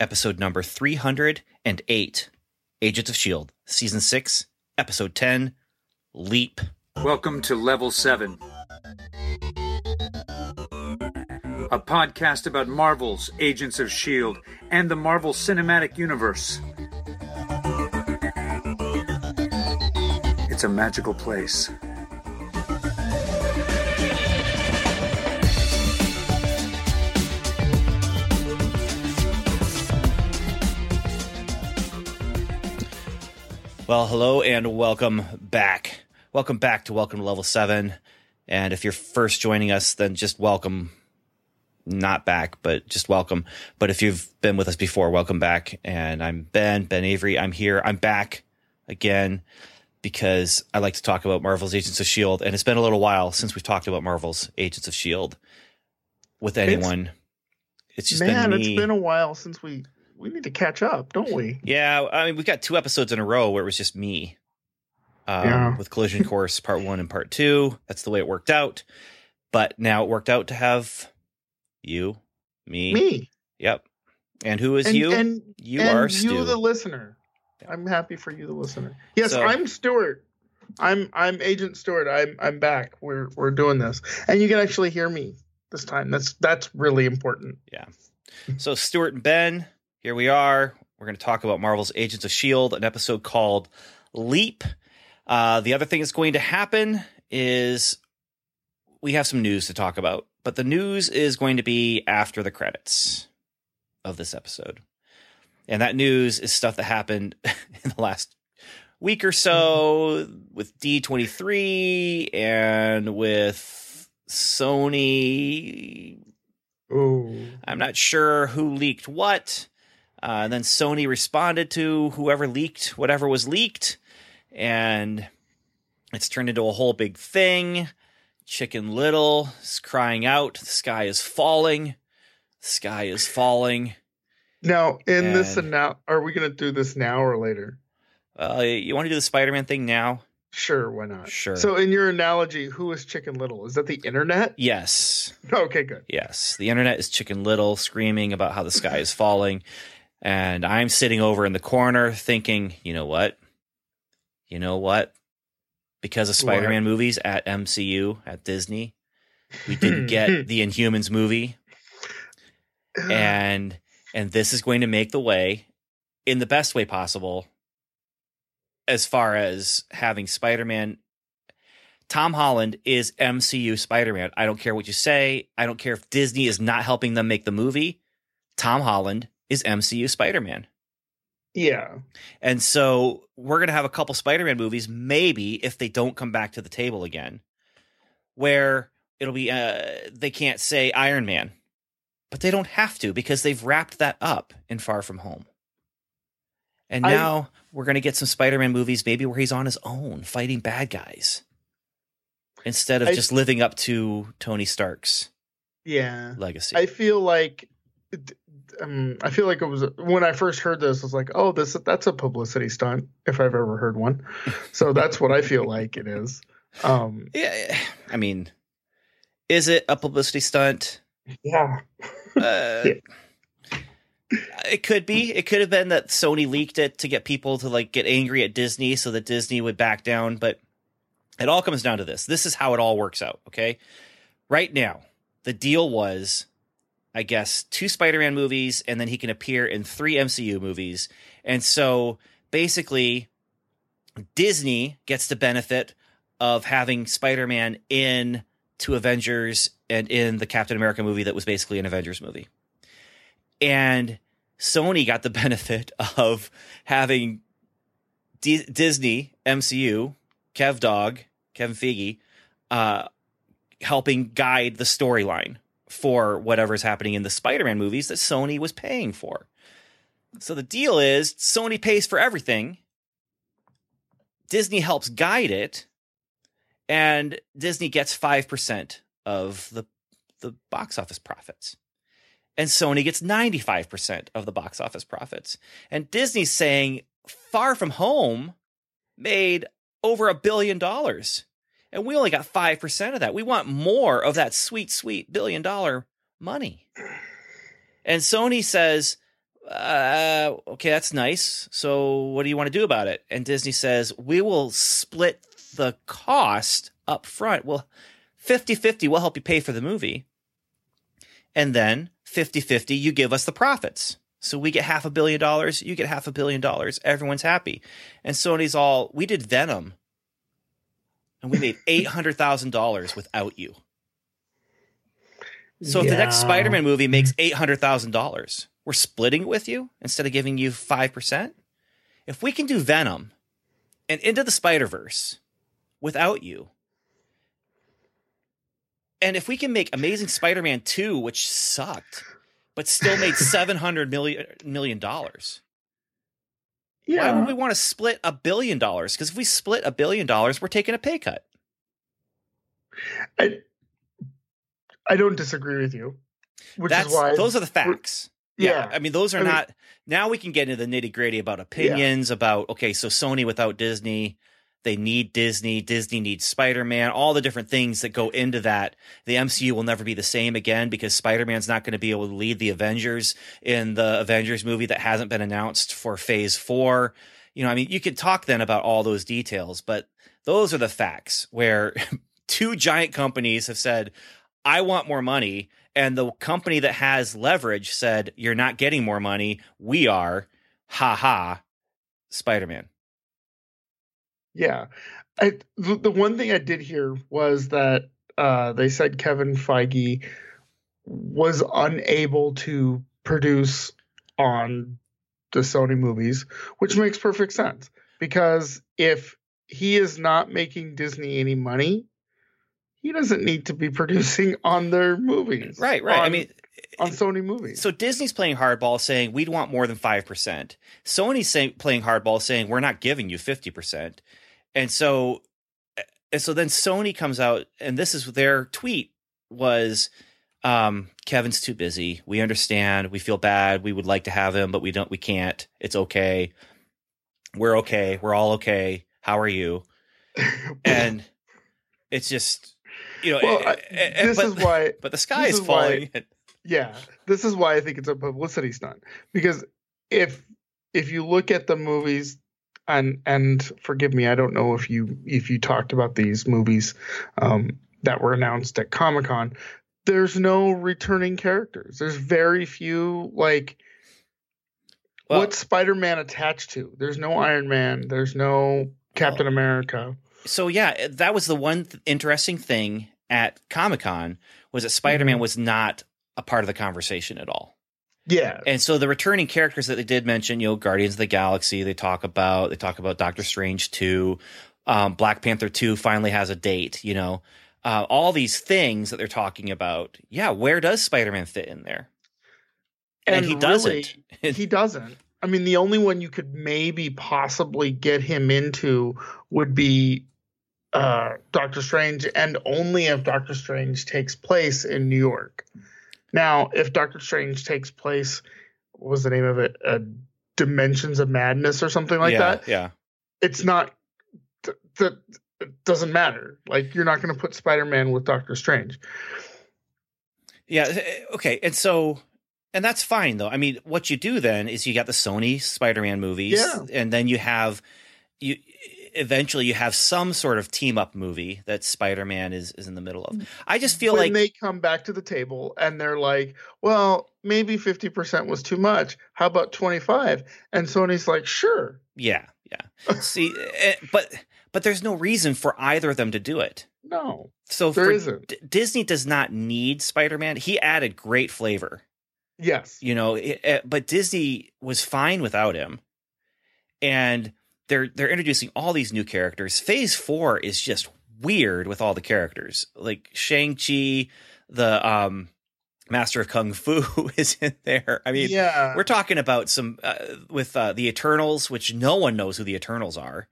episode number 308 Agents of S.H.I.E.L.D., Season 6, Episode 10 Leap. Welcome to Level 7, a podcast about Marvel's Agents of S.H.I.E.L.D. and the Marvel Cinematic Universe. It's a magical place. Well, hello and welcome back. Welcome back to Welcome to Level 7. And if you're first joining us, then just welcome. Not back, but just welcome. But if you've been with us before, welcome back. And I'm Ben, Ben Avery. I'm here. I'm back again because I like to talk about Marvel's Agents of S.H.I.E.L.D. And it's been a little while since we've talked about Marvel's Agents of S.H.I.E.L.D. with anyone. It's, just Man, been it's been a while since we we need to catch up, don't we? Yeah, I mean, we've got two episodes in a row where it was just me. Um, Yeah. With Collision Course Part One and Part Two. That's the way it worked out. But now it worked out to have you, me. Me Yep. And who is and, you? and you and are you, Stu. the listener. I'm happy for you, the listener. Yes, So- I'm Stuart. I'm I'm Agent Stuart. I'm I'm back. We're we're doing this, and you can actually hear me this time. That's that's really important. Yeah. So Stuart and Ben, here we are. We're going to talk about Marvel's Agents of Shield, an episode called Leap. Uh, the other thing that's going to happen is we have some news to talk about, but the news is going to be after the credits of this episode, and that news is stuff that happened in the last week or so with D twenty three and with Sony Oh, I'm not sure who leaked what. Uh, and then Sony responded to whoever leaked whatever was leaked, and it's turned into a whole big thing. Chicken Little is crying out, "The sky is falling! The sky is falling!" now in this And- now, are we gonna do this now or later? Uh, you want to do the Spider-Man thing now? Sure, why not? Sure. So, in your analogy, who is Chicken Little? Is that the internet? Yes, Okay, good. yes. The internet is Chicken Little screaming about how the sky is falling, and I'm sitting over in the corner thinking, you know what? You know what? Because of Spider-Man movies at MCU at Disney, we didn't get the Inhumans movie, and and this is going to make the way in the best way possible as far as having Spider-Man Tom Holland is MCU Spider-Man. I don't care what you say. I don't care if Disney is not helping them make the movie. Tom Holland is MCU Spider-Man. yeah. And so we're going to have a couple Spider-Man movies maybe if they don't come back to the table again where it'll be uh they can't say Iron Man. But they don't have to because they've wrapped that up in Far From Home. And I- now we're going to get some Spider-Man movies maybe where he's on his own fighting bad guys instead of I- just living up to Tony Stark's Yeah. legacy. I feel like um, I feel like it was when I first heard this. I was like, "Oh, this that's a publicity stunt if I've ever heard one." So that's what I feel like it is. Um, yeah, I mean, is it a publicity stunt? yeah, Uh, it could be. It could have been that Sony leaked it to get people to like get angry at Disney so that Disney would back down. But it all comes down to this. This is how it all works out. Okay. Right now, the deal was, I guess, two Spider Man movies, and then he can appear in three MCU movies. And so basically, Disney gets the benefit of having Spider Man in two Avengers and in the Captain America movie that was basically an Avengers movie. And Sony got the benefit of having D- Disney, MCU, Kev Dog, Kevin Feige, uh, helping guide the storyline for whatever's happening in the Spider Man movies that Sony was paying for. So the deal is Sony pays for everything, Disney helps guide it, and Disney gets 5% of the, the box office profits and Sony gets 95% of the box office profits. And Disney's saying Far From Home made over a billion dollars. And we only got 5% of that. We want more of that sweet, sweet billion dollar money. And Sony says, uh, okay, that's nice. So what do you want to do about it? And Disney says, we will split the cost up front. Well, 50 50, we'll help you pay for the movie. And then 50 50, you give us the profits. So we get half a billion dollars, you get half a billion dollars. Everyone's happy. And Sony's all, we did Venom and we made $800,000 without you. So if the next Spider Man movie makes $800,000, we're splitting it with you instead of giving you 5%? If we can do Venom and Into the Spider Verse without you, and if we can make Amazing Spider Man 2, which sucked, but still made $700 million, million dollars, why Yeah. would we want to split a billion dollars? Because if we split a billion dollars, we're taking a pay cut. I, I don't disagree with you. Which That's is why those are the facts. Yeah. Yeah. I mean, those are I mean- not. now we can get into the nitty gritty about opinions about okay, so Sony without Disney, they need Disney. Disney needs Spider Man. All the different things that go into that. The MCU will never be the same again because Spider Man's not going to be able to lead the Avengers in the Avengers movie that hasn't been announced for Phase Four. You know, I mean, you could talk then about all those details, but those are the facts where two giant companies have said, I want more money. And the company that has leverage said, You're not getting more money. We are. Ha ha. Spider Man. Yeah. I the, the one thing I did hear was that uh, they said Kevin Feige was unable to produce on the Sony movies, which makes perfect sense because if he is not making Disney any money, he doesn't need to be producing on their movies. Right, right. I mean, on Sony movies. so Disney's playing hardball saying we'd want more than 5%. Sony's saying, playing hardball saying we're not giving you 50%. And so and so then Sony comes out and this is their tweet was um Kevin's too busy. We understand. We feel bad. We would like to have him, but we don't we can't. It's okay. We're okay. We're all okay. How are you? And it's just you know, well, eh, I, eh, eh, this but, is why but the sky is is why- falling. yeah this is why i think it's a publicity stunt because if if you look at the movies and and forgive me i don't know if you if you talked about these movies um that were announced at comic-con. There's no returning characters. There's very few like Well- what's spider-man attached to? There's no iron man. There's no captain america. So yeah, that was the one th- interesting thing at Comic Con was that Spider Man Mhm. was not a part of the conversation at all. Yeah And so the returning characters that they did mention, you know, Guardians of the Galaxy, they talk about they talk about Doctor Strange two, um, Black Panther two finally has a date, you know, uh, all these things that they're talking about. Yeah, where does Spider Man fit in there? And, he doesn't. he doesn't. I mean, the only one you could maybe possibly get him into would be uh, Doctor Strange, and only if Doctor Strange takes place in New York. Now, if Doctor Strange takes place, what was the name of it? Uh, Dimensions of Madness or something like yeah, that. yeah. It's not. that th- it doesn't matter. Like you're not going to put Spider-Man with Doctor Strange. Yeah. eh, Okay. And so, and that's fine though. I mean, what you do then is you got the Sony Spider-Man movies, Yeah. and then you have you eventually you have some sort of team up movie that Spider-Man is is in the middle of. I just feel when like they come back to the table and they're like, well, maybe 50% was too much. How about 25? And Sony's like, sure. yeah, yeah. See, eh, eh, but but there's no reason for either of them to do it. No, So there isn't. D- Disney does not need Spider-Man. He added great flavor. Yes. you know it, it- but disney was fine without him and they're they're introducing all these new characters. Phase four is just weird with all the characters. Like shang-chi the um master of kung fu is in there. I mean yeah. we're talking about some uh, with uh, the eternals which no one knows who the eternals are.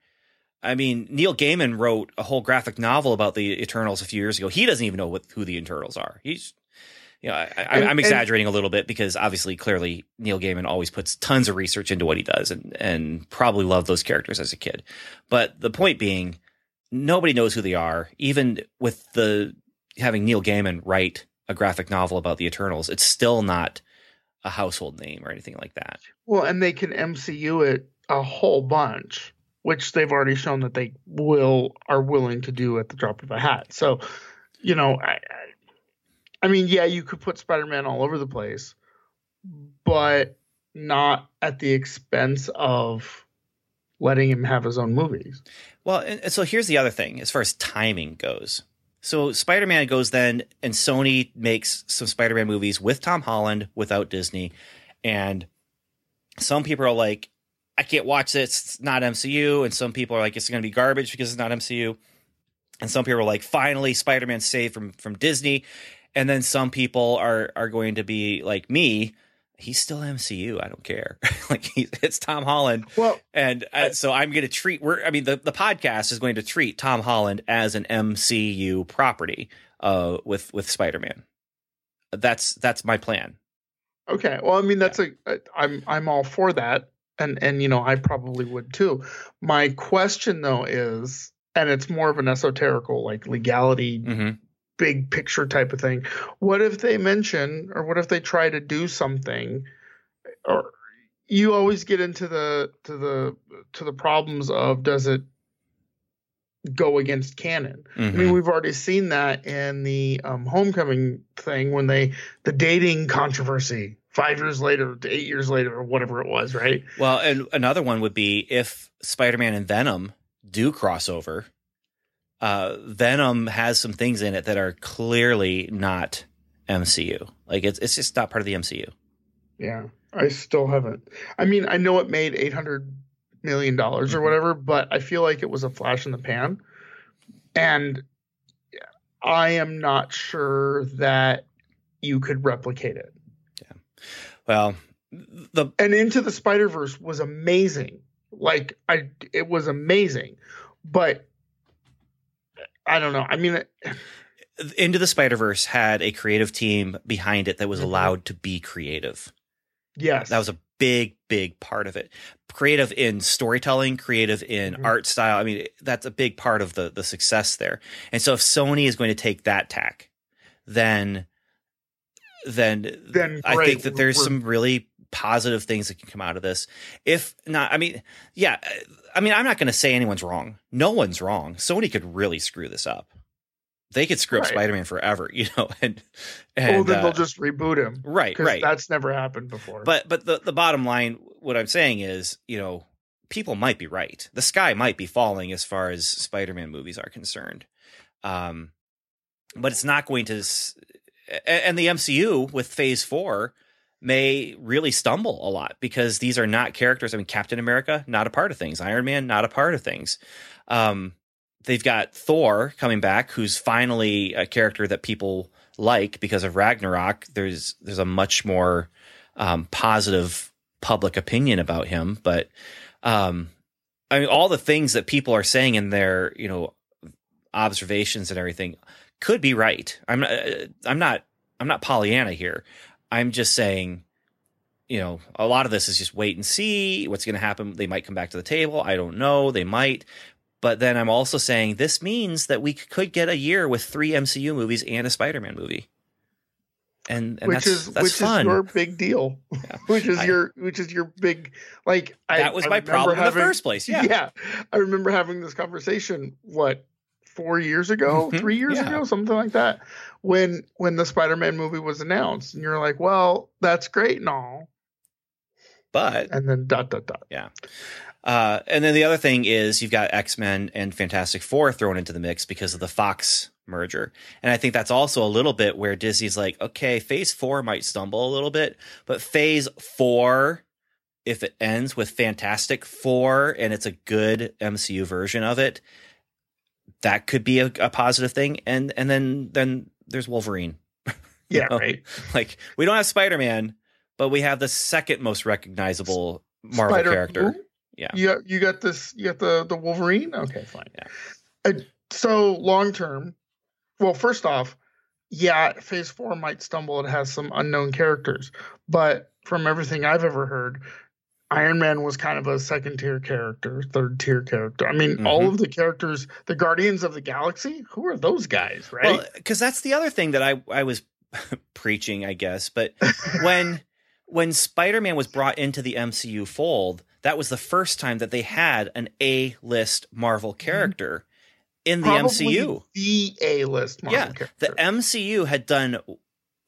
I mean neil gaiman wrote a whole graphic novel about the eternals a few years ago. He doesn't even know what, who the eternals are. He's you know, I, I, And- I'm and- exaggerating a little bit because obviously, clearly, Neil Gaiman always puts tons of research into what he does, and and probably loved those characters as a kid. But the point being, nobody knows who they are. Even with the having Neil Gaiman write a graphic novel about the Eternals, it's still not a household name or anything like that. Well, and they can MCU it a whole bunch, which they've already shown that they will are willing to do at the drop of a hat. So, you know, I, I, mean, yeah, you could put Spider-Man all over the place, but not at the expense of letting him have his own movies. Well, and so here's the other thing as far as timing goes. So Spider Man goes then, and Sony makes some Spider Man movies with Tom Holland without Disney. And some people are like, I can't watch this. It's not MCU. And some people are like, it's going to be garbage because it's not MCU. And some people are like, finally, Spider Man saved from, from Disney. And then some people are, are going to be like me, he's still MCU. I don't care. like he's, it's Tom Holland. Well, and uh, so I'm going to treat. We're. I mean, the the podcast is going to treat Tom Holland as an MCU property. Uh, with with Spider Man. That's that's my plan. Okay. Well, I mean, that's yeah. a. I'm I'm all for that, and and you know I probably would too. My question though is, and it's more of an esoterical like legality. Mm-hmm big picture type of thing. What if they mention or what if they try to do something or you always get into the to the to the problems of does it go against canon. Mm-hmm. I mean, mm-hmm. we've already seen that in the um, homecoming thing when they the dating controversy five years later to eight years later or whatever it was, right? Well, and another one would be if Spider-Man and Venom do crossover uh, Venom has some things in it that are clearly not MCU. Like it's it's just not part of the MCU. Yeah, I still haven't. I mean, I know it made eight hundred million dollars or mm-hmm. whatever, but I feel like it was a flash in the pan, and I am not sure that you could replicate it. Yeah. Well, the and Into the Spider Verse was amazing. Like I, it was amazing, but I don't know. I mean, Into the Spider Verse had a creative team behind it that was mm-hmm. allowed to be creative. Yes, that was a big, big part of it. Creative in storytelling, creative in mm-hmm. art style. I mean, that's a big part of the the success there. And so, if Sony is going to take that tack, then then then I think that there's We're, some really positive things that can come out of this. If not, I mean, yeah, I mean, I'm not going to say anyone's wrong. No one's wrong. Sony could really screw this up. They could screw right. up Spider-Man forever, you know, and, and well, then uh, they'll just reboot him, right? Right. That's never happened before. But but the the bottom line, what I'm saying is, you know, people might be right. The sky might be falling as far as Spider-Man movies are concerned, um, but it's not going to. And the MCU with Phase Four may really stumble a lot because these are not characters. I mean, Captain America, not a part of things. Iron Man, not a part of things. Um, they've got Thor coming back, who's finally a character that people like because of Ragnarok. There's there's a much more um, positive public opinion about him, but um, I mean, all the things that people are saying in their you know observations and everything could be right. I'm uh, I'm not I'm not Pollyanna here. I'm just saying, you know, a lot of this is just wait and see what's going to happen. They might come back to the table. I don't know. They might. But then I'm also saying this means that we could get a year with three MCU movies and a Spider-Man movie. And, and which that's, is that's which fun. is your big deal, yeah. which is I, your which is your big like. That was I my problem having, in the first place. Yeah, yeah. I remember having this conversation. What four years ago, mm-hmm. three years yeah. ago, something like that, when when the Spider-Man movie was announced, and you're like, well, that's great and all, but and then dot dot dot. Yeah. Uh, and then the other thing is you've got X Men and Fantastic Four thrown into the mix because of the Fox merger. And I think that's also a little bit where Disney's like, okay, phase four might stumble a little bit, but phase four, if it ends with Fantastic Four and it's a good MCU version of it, that could be a, a positive thing. And and then then there's Wolverine. yeah, know? right. Like we don't have Spider Man, but we have the second most recognizable Marvel Spider- character. Ooh? Yeah. You got, you got this. You got the the Wolverine. Okay, fine. Yeah. Uh, so long term, well, first off, yeah, Phase Four might stumble. It has some unknown characters, but from everything I've ever heard, Iron Man was kind of a second tier character, third tier character. I mean, mm-hmm. all of the characters, the Guardians of the Galaxy, who are those guys, right? Because well, that's the other thing that I I was preaching, I guess. But when when Spider-Man was brought into the MCU fold, that was the first time that they had an A-list Marvel character in the Probably MCU. the A list Marvel Yeah, character. the MCU had done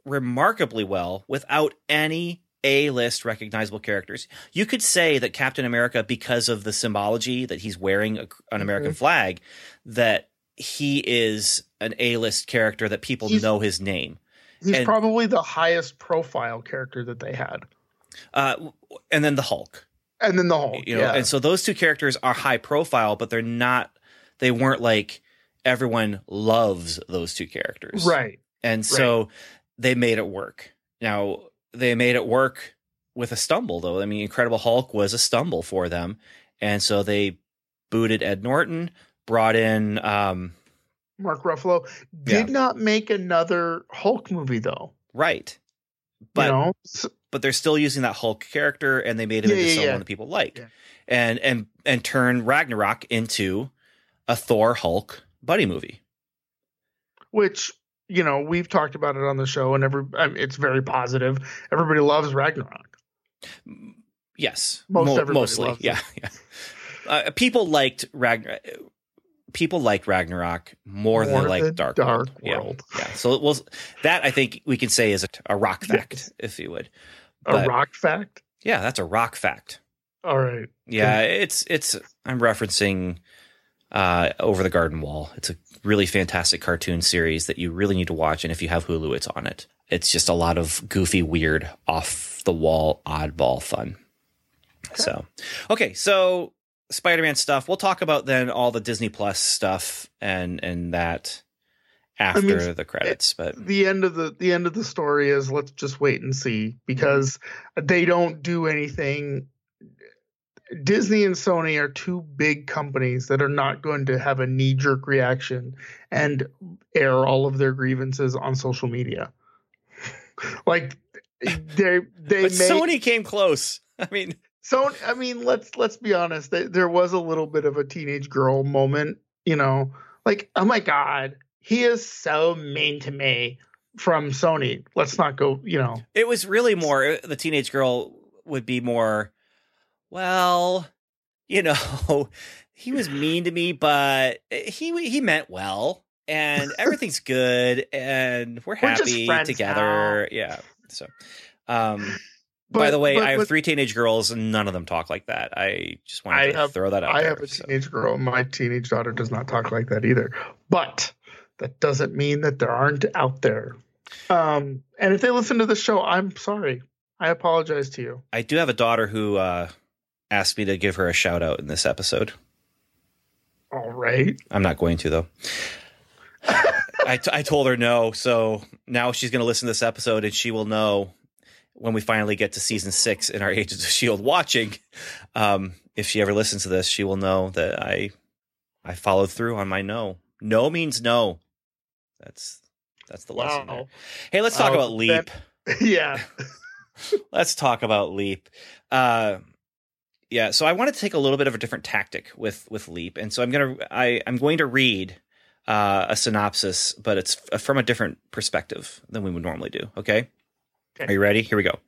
remarkably well without any A-list recognizable characters. You could say that Captain America, because of the symbology that he's wearing a, an American flag, that he is an A-list character that people He's- know his name. He's and- probably the highest profile character that they had. Uh, and then the Hulk. And then the Hulk. you know yeah. and so those two characters are high profile but they're not they weren't like everyone loves those two characters right. and so they made it work now they made it work with a stumble though i mean incredible hulk was a stumble for them and so they booted ed norton brought in um Mark Ruffalo did not make another Hulk movie though. right but you know, but they're still using that Hulk character and they made him Yeah, into yeah, someone yeah. that people like. Yeah. And and and turn Ragnarok into a Thor Hulk buddy movie. which you know we've talked about it on the show, and every I mean, it's very positive. Everybody loves Ragnarok. Yes. Most everybody mostly. yeah. Yeah. Uh, people liked Ragnarok people liked Ragnarok more, than More than Dark, Dark Yeah. World. Yeah. So it was that I think we can say is a, a rock fact, Yes. if you would. A rock fact. Yeah, that's a rock fact. All right. Yeah, it's it's I'm referencing uh Over the Garden Wall. It's a really fantastic cartoon series that you really need to watch and if you have Hulu it's on it. It's just a lot of goofy, weird, off the wall, oddball fun. So, okay, so Spider-Man stuff. We'll talk about then all the Disney Plus stuff and and that after mean, the eh, credits, but the end of the the end of the story is let's just wait and see because they don't do anything Disney and Sony are two big companies that are not going to have a knee jerk reaction and air all of their grievances on social media. like they they but Sony came close. I mean, So I mean, let's let's be honest. There, there was a little bit of a teenage girl moment, you know, like oh my god, he is so mean to me from Sony. Let's not go, you know. It was really more uh, the teenage girl would be more, well, you know, he was mean to me, but he he meant well, and everything's good, and we're We're happy together. Yeah. So, um, by the way, but- I have three teenage girls, and none of them talk like that. I just wanted I to have- throw that out there. I there. have a so. teenage girl. My teenage daughter does not talk like that either. But that doesn't mean that there aren't out there. Um, and if they listen to the show, I'm sorry. I apologize to you. I do have a daughter who uh, asked me to give her a shout out in this episode. All right. I'm not going to though. I, t- I told her no, so now she's going to listen to this episode and she will know when we finally get to season six in our Agents of Shield watching. Um, if she ever listens to this, she will know that I I followed through on my no. No means no. That's that's the lesson. there. Hey, let's talk Wow, about Leap. yeah. let's talk about Leap. Uh, yeah, so I want to take a little bit of a different tactic with with Leap, and so I'm gonna I I'm going to read uh, a synopsis, but it's from a different perspective than we would normally do. Okay, Okay. are you ready? Here we go.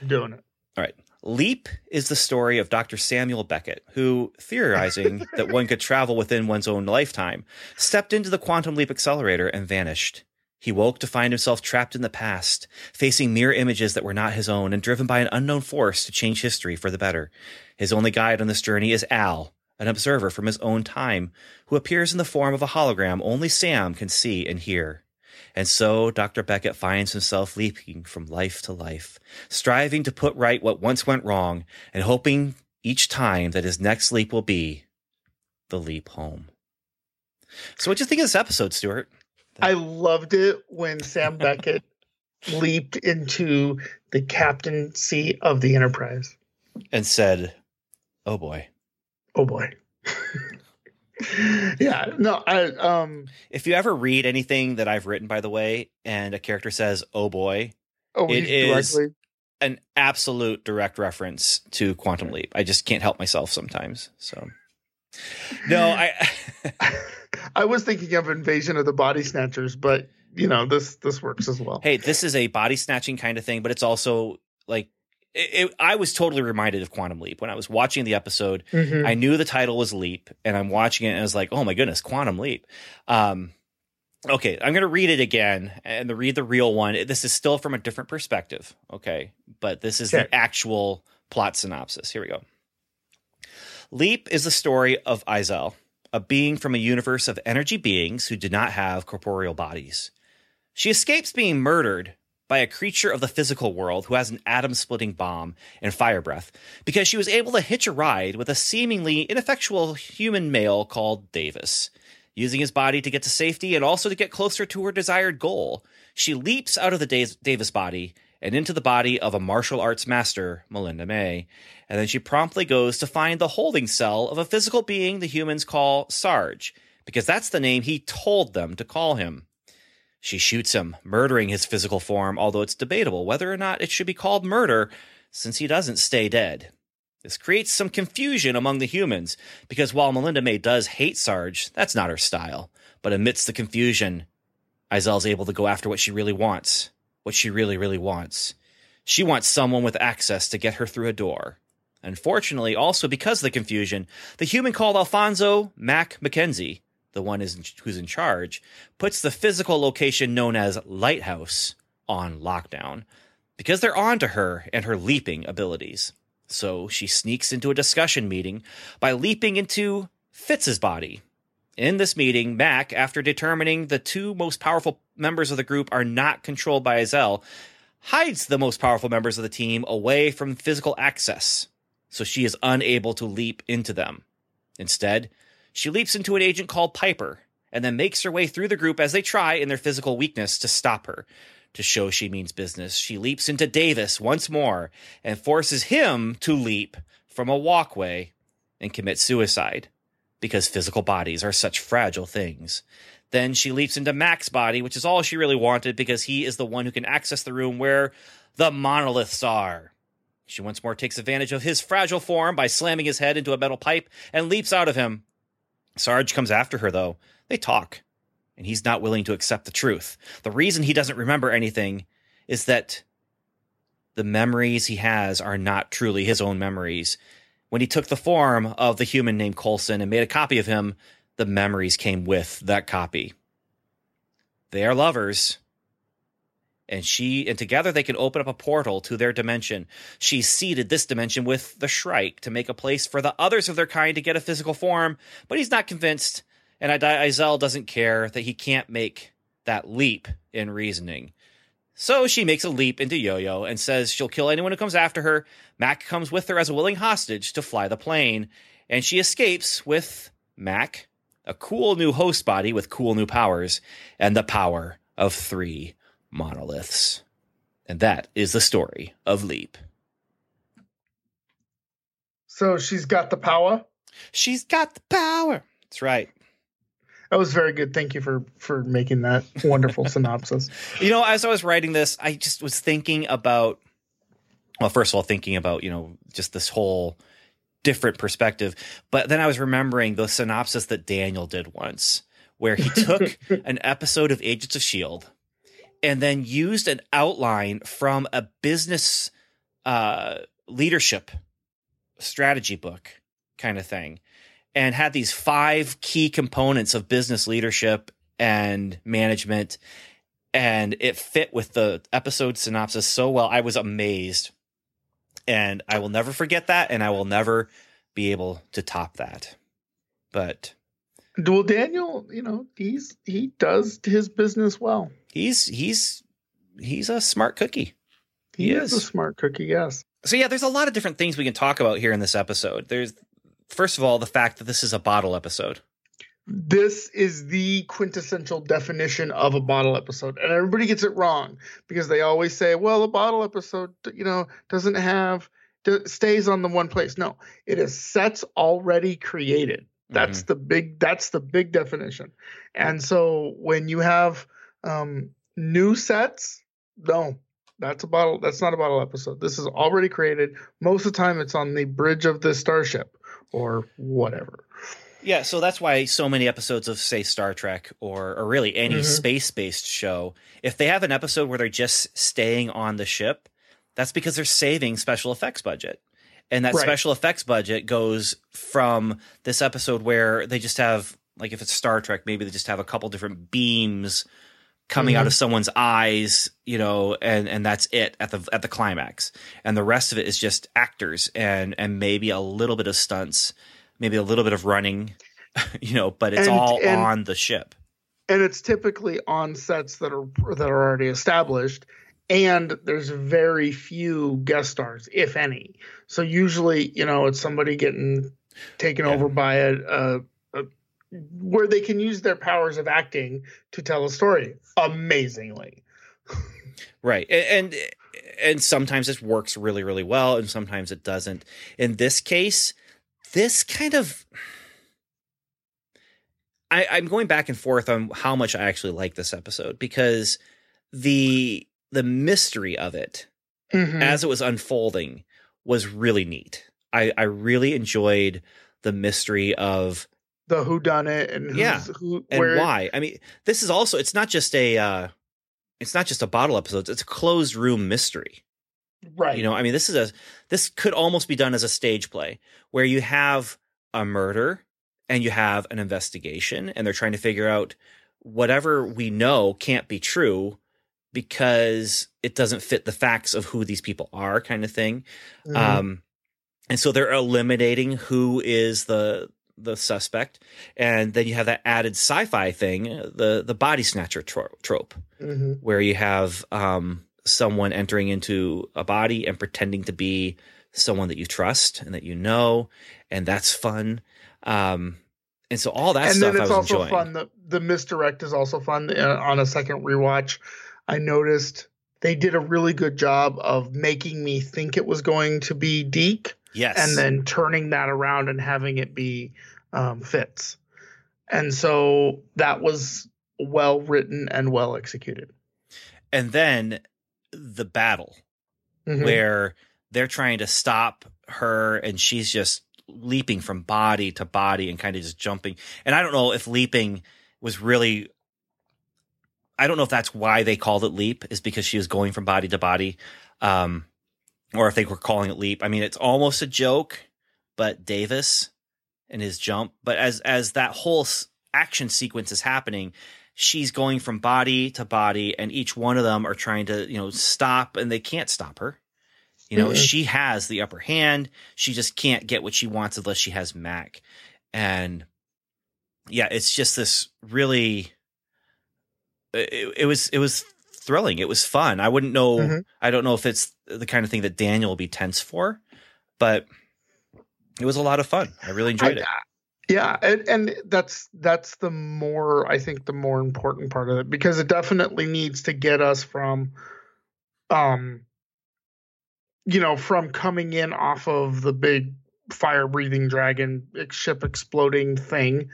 I'm doing it. All right. Leap is the story of Dr. Samuel Beckett, who, theorizing that one could travel within one's own lifetime, stepped into the quantum leap accelerator and vanished. He woke to find himself trapped in the past, facing mirror images that were not his own and driven by an unknown force to change history for the better. His only guide on this journey is Al, an observer from his own time, who appears in the form of a hologram only Sam can see and hear. And so Dr. Beckett finds himself leaping from life to life, striving to put right what once went wrong, and hoping each time that his next leap will be the leap home. So, what'd you think of this episode, Stuart? I loved it when Sam Beckett leaped into the captaincy of the Enterprise. And said, "Oh boy, Oh boy. yeah, no, I um if you ever read anything that I've written, by the way, and a character says, "Oh boy," oh It he's directly an absolute direct reference to Quantum Leap. I just can't help myself sometimes. So, no, I." I was thinking of Invasion of the Body Snatchers, but you know, this this works as well. hey, this is a body snatching kind of thing, but it's also like it, it, I was totally reminded of Quantum Leap when I was watching the episode. Mhm. I knew the title was Leap, and I'm watching it, and I was like, "Oh my goodness, Quantum Leap." Um, okay, I'm gonna read it again and the read the real one. This is still from a different perspective, okay, but this is Okay. the actual plot synopsis. Here we go. Leap is the story of Izel, a being from a universe of energy beings who do not have corporeal bodies. She escapes being murdered by a creature of the physical world who has an atom splitting bomb and fire breath because she was able to hitch a ride with a seemingly ineffectual human male called Davis. Using his body to get to safety and also to get closer to her desired goal, she leaps out of the Davis body and into the body of a martial arts master, Melinda May. And then she promptly goes to find the holding cell of a physical being the humans call Sarge, because that's the name he told them to call him. She shoots him, murdering his physical form, although it's debatable whether or not it should be called murder, since he doesn't stay dead. This creates some confusion among the humans, because while Melinda May does hate Sarge, that's not her style. But amidst the confusion, Izel's able to go after what she really wants. What she really, really wants. She wants someone with access to get her through a door. Unfortunately, also because of the confusion, the human called Alfonso Mac Mackenzie, the one who's in charge, puts the physical location known as Lighthouse on lockdown because they're on to her and her leaping abilities. So she sneaks into a discussion meeting by leaping into Fitz's body. In this meeting, Mac, after determining the two most powerful members of the group are not controlled by Izel, hides the most powerful members of the team away from physical access, so she is unable to leap into them. Instead, she leaps into an agent called Piper and then makes her way through the group as they try, in their physical weakness, to stop her. To show she means business, she leaps into Davis once more and forces him to leap from a walkway and commit suicide because physical bodies are such fragile things. Then she leaps into Mac's body, which is all she really wanted because he is the one who can access the room where the monoliths are. She once more takes advantage of his fragile form by slamming his head into a metal pipe and leaps out of him. Sarge comes after her, though. They talk, and he's not willing to accept the truth. The reason he doesn't remember anything is that the memories he has are not truly his own memories. When he took the form of the human named Coulson and made a copy of him, the memories came with that copy. They are lovers. And she and together they can open up a portal to their dimension. She seeded this dimension with the Shrike to make a place for the others of their kind to get a physical form, but he's not convinced, and Izel doesn't care that he can't make that leap in reasoning. So she makes a leap into Yo Yo and says she'll kill anyone who comes after her. Mac comes with her as a willing hostage to fly the plane, and she escapes with Mac, a cool new host body with cool new powers, and the power of three monoliths. And that is the story of Leap. So she's got the power. She's got the power. That's right. That was very good. Thank you for for making that wonderful synopsis. You know, as I was writing this, I just was thinking about, well, first of all, thinking about, you know, just this whole different perspective. But then I was remembering the synopsis that Daniel did once, where he took an episode of Agents of S.H.I.E.L.D. and then used an outline from a business uh, leadership strategy book kind of thing and had these five key components of business leadership and management and it fit with the episode synopsis so well i was amazed and i will never forget that and i will never be able to top that but Well, Daniel, you know, he's he does his business well. he's he's he's a smart cookie He, He is. a smart cookie. Yes. so yeah there's a lot of different things we can talk about here in this episode there's first of all the fact that this is a bottle episode This is the quintessential definition of a bottle episode, and everybody gets it wrong because they always say, "Well, a bottle episode, you know, doesn't have stays on the one place." No, it is sets already created. That's the big. That's the big definition. And so when you have um, new sets, no, that's a bottle. That's not a bottle episode. This is already created. Most of the time, it's on the bridge of the starship or whatever. Yeah, so that's why so many episodes of say Star Trek or or really any Mhm. space-based show, if they have an episode where they're just staying on the ship, That's because they're saving special effects budget. And that Right. special effects budget goes from this episode where they just have like if it's Star Trek, maybe they just have a couple different beams coming out Mhm. of someone's eyes, you know, and and that's it at the at the climax. And the rest of it is just actors and and maybe a little bit of stunts, maybe a little bit of running, you know, but it's And- all and- on the ship. and it's typically on sets that are that are already established and there's very few guest stars if any so usually you know it's somebody getting taken Yeah. over by a, a where they can use their powers of acting to tell a story amazingly Right. A- And and sometimes it works really really well and sometimes it doesn't. In this case, this kind of I, I'm going back and forth on how much I actually like this episode because the the mystery of it Mhm. as it was unfolding was really neat. I, I really enjoyed the mystery of the who done it and who's, Yeah. who and where why. I mean, this is also it's not just a uh it's not just a bottle episode, it's a closed room mystery. right You know, I mean, this is a this could almost be done as a stage play where you have a murder and you have an investigation and they're trying to figure out whatever we know can't be true because it doesn't fit the facts of who these people are kind of thing. Mhm. Um and so they're eliminating who is the the suspect and then you have that added sci-fi thing, the the body snatcher tro- trope Mhm. where you have um, someone entering into a body and pretending to be someone that you trust and that you know, and that's fun. Um, and so all that and stuff then I it's also enjoying. fun the the misdirect is also fun uh, on a second rewatch i noticed they did a really good job of making me think it was going to be deke Yes, and then turning that around and having it be um, Fitz and so that was well written and well executed and then the battle Mhm. where they're trying to stop her and she's just leaping from body to body and kind of just jumping. And I don't know if leaping was really I don't know if that's why they called it leap is because she was going from body to body um or if they were calling it leap. I mean it's almost a joke, but Davis and his jump, but as as that whole s- action sequence is happening, she's going from body to body and each one of them are trying to you know stop and they can't stop her you know Mm-mm. she has the upper hand she just can't get what she wants unless she has mac and yeah it's just this really it, it was it was thrilling. It was fun. I wouldn't know Mhm. i don't know if it's the kind of thing that daniel will be tense for but it was a lot of fun. I really enjoyed I- it. Yeah, and, and that's that's the more I think the more important part of it because it definitely needs to get us from, um, you know, from coming in off of the big fire breathing dragon ship exploding thing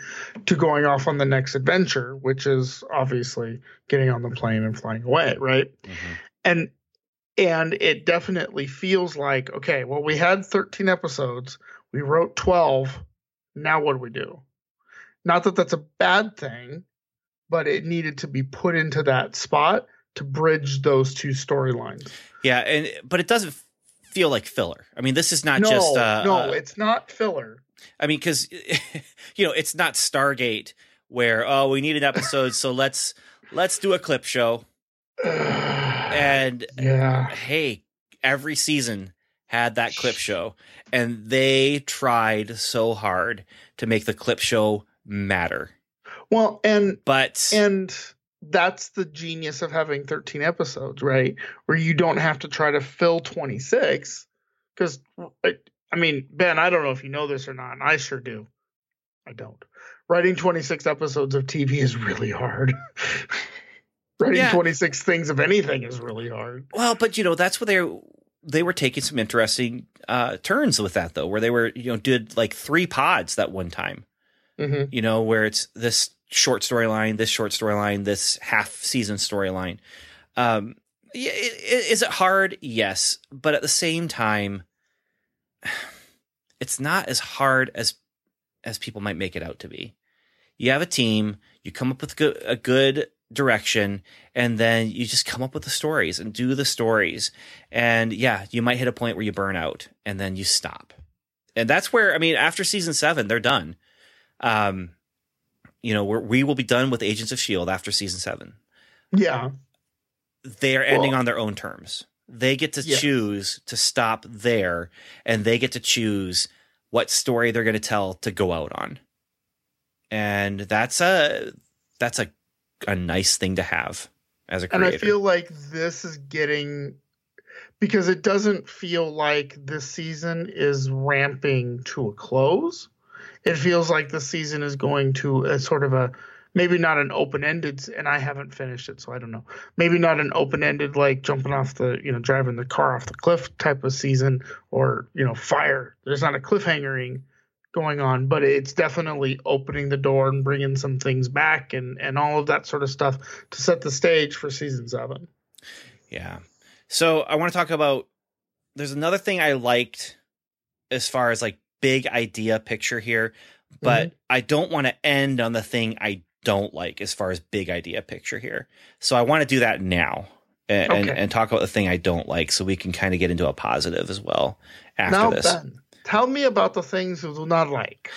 to going off on the next adventure, which is obviously getting on the plane and flying away, right? Mhm. and and it definitely feels like okay well we had 13 episodes we wrote 12 now what do we do not that that's a bad thing but it needed to be put into that spot to bridge those two storylines yeah and but it doesn't feel like filler i mean this is not no just uh, no uh, it's not filler I mean, because you know, it's not Stargate where oh, we need an episode, so let's let's do a clip show. And yeah hey, every season had that clip show, and they tried so hard to make the clip show matter. well and But and that's the genius of having 13 episodes right? Where you don't have to try to fill 26 because i mean ben i don't know if you know this or not and i sure do. I don't. Writing 26 episodes of tv is really hard. Writing Yeah. 26 things of anything is really hard. Well, but you know, that's where they they were taking some interesting uh turns with that though, where they were you know did like three pods that one time. hmm you know, where it's this short storyline, this short storyline, this half season storyline. Um, is it hard? Yes, but at the same time, it's not as hard as as people might make it out to be. You have a team, you come up with a good direction and then you just come up with the stories and do the stories and yeah you might hit a point where you burn out and then you stop and that's where i mean after season seven they're done um you know we're, we will be done with agents of shield after season seven Yeah. they are ending Well- on their own terms they get to Yeah. choose to stop there and they get to choose what story they're going to tell to go out on and that's a that's a a nice thing to have as a And I feel like this is getting because it doesn't feel like this season is ramping to a close. It feels like the season is going to a sort of a maybe not an open ended and I haven't finished it so I don't know. Maybe not an open ended like jumping off the, you know, driving the car off the cliff type of season or, you know, fire. There's not a cliffhangering going on, but it's definitely opening the door and bringing some things back and and all of that sort of stuff to set the stage for season 7. Yeah. So I want to talk about there's another thing I liked as far as like big idea picture here, but mm-hmm. I don't want to end on the thing I don't like as far as big idea picture here. So I want to do that now and, and, Okay. and talk about the thing I don't like so we can kind of get into a positive as well after now, this. Tell me about the things you do not like.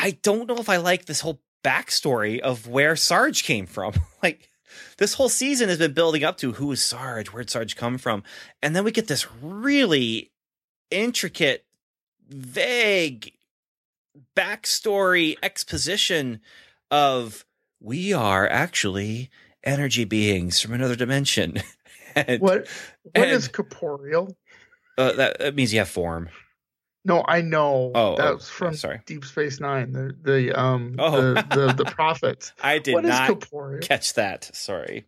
I don't know if I like this whole backstory of where Sarge came from. like this whole season has been building up to who is Sarge, where'd Sarge come from, and then we get this really intricate, vague backstory exposition of we are actually energy beings from another dimension. and What what is and- corporeal? uh, that, that means you have form. No, I know. Oh, oh, that's from sorry. Deep Space Nine. The the um Oh. the, the the prophets. I did What is not corporeal? catch that. Sorry.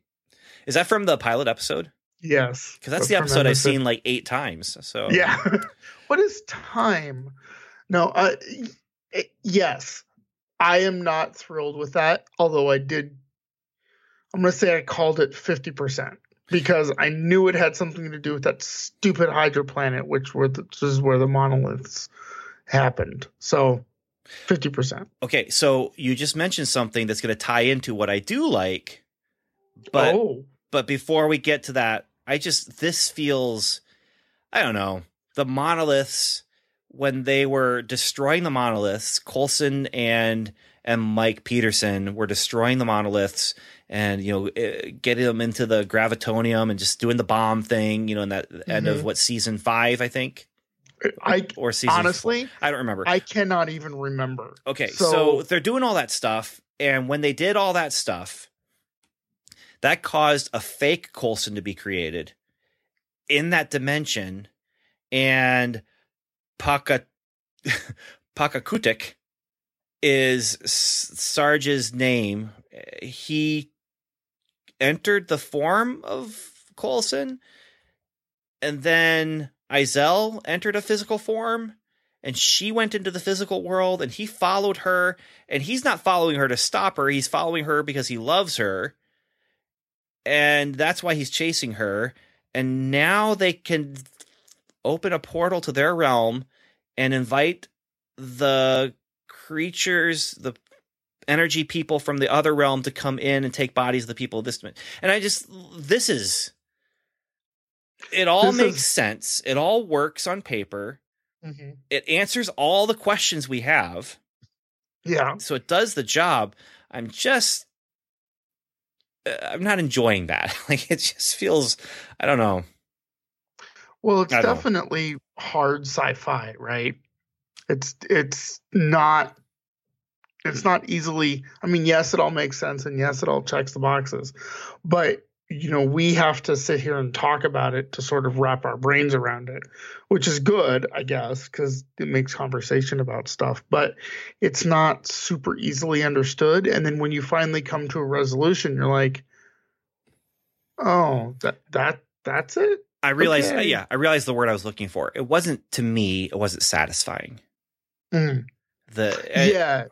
Is that from the pilot episode? Yes, Because that's from the episode I've seen like eight times. So Yeah. what is time? No, uh, yes, I am not thrilled with that. Although I did, I'm gonna say I called it fifty percent because I knew it had something to do with that stupid Hydra planet, which were the, which is where the monoliths happened. So fifty percent. okay. So you just mentioned something that's going to tie into what I do like, but oh, but before we get to that, I just this feels, I don't know, the monoliths when they were destroying the monoliths, Coulson and and Mike Peterson were destroying the monoliths and you know eh, getting them into the gravitonium and just doing the bomb thing, you know, in that end of Mhm. what season five, I think, I or season. four. honestly, I don't remember. I cannot even remember. Okay, so, So- they're doing all that stuff, and when they did all that stuff, that caused a fake Coulson to be created in that dimension, and Paka Pachakutiq is Sarge's name. He entered the form of Coulson, and then Izel entered a physical form and she went into the physical world and he followed her and he's not following her to stop her he's following her because he loves her and that's why he's chasing her and now they can open a portal to their realm and invite the creatures the energy people from the other realm to come in and take bodies of the people of this and i just this is it all This makes is- sense. It all works on paper. Mm-hmm. it answers all the questions we have. Yeah, so it does the job. I'm just uh, i'm not enjoying that. Like it just feels i don't know Well, it's don't know. definitely hard sci-fi, right? It's it's not it's not easily I mean, yes, it all makes sense and yes, it all checks the boxes. But you know, we have to sit here and talk about it to sort of wrap our brains around it, which is good, I guess, because it makes conversation about stuff. But it's not super easily understood. And then when you finally come to a resolution, you're like, "Oh, that that that's it." I realized Okay. yeah i realized the word i was looking for it wasn't to me it wasn't satisfying Mm. the yeah,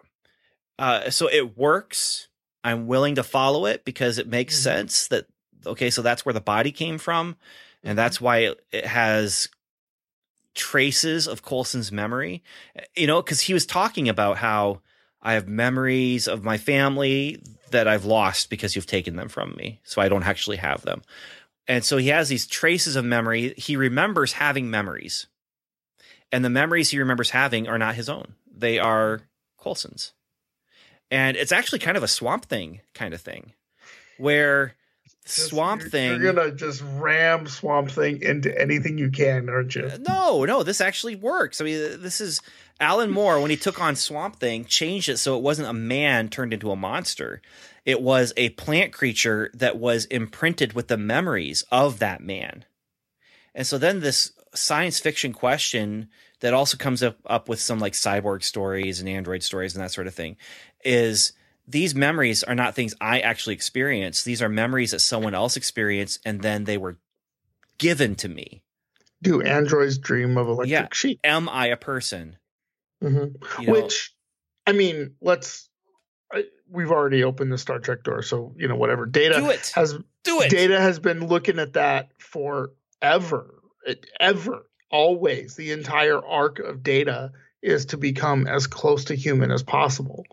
uh, so it works. I'm willing to follow it because it makes Mhm. sense that okay, so that's where the body came from, Mm-hmm. and that's why it, it has traces of Coulson's memory. You know, because he was talking about how I have memories of my family that I've lost because you've taken them from me. So I don't actually have them. And so he has these traces of memory. He remembers having memories. And the memories he remembers having are not his own. They are Coulson's. And it's actually kind of a swamp thing kind of thing where Just- swamp you're, thing You're gonna just ram Swamp Thing into anything you can, aren't you? Uh, no, no, this actually works. I mean, this is Alan Moore when he took on Swamp Thing, changed it so it wasn't a man turned into a monster. It was a plant creature that was imprinted with the memories of that man. And so then this science fiction question that also comes up, up with some like cyborg stories and android stories and that sort of thing is these memories are not things I actually experienced. These are memories that someone else experienced and then they were given to me. Do androids dream of electric Yeah. sheep? Am I a person? Mhm. You know, Which, I mean, let's. I, we've already opened the Star Trek door, so you know whatever. Data do it. has do it. Data has been looking at that forever, ever, always. The entire arc of Data is to become as close to human as possible,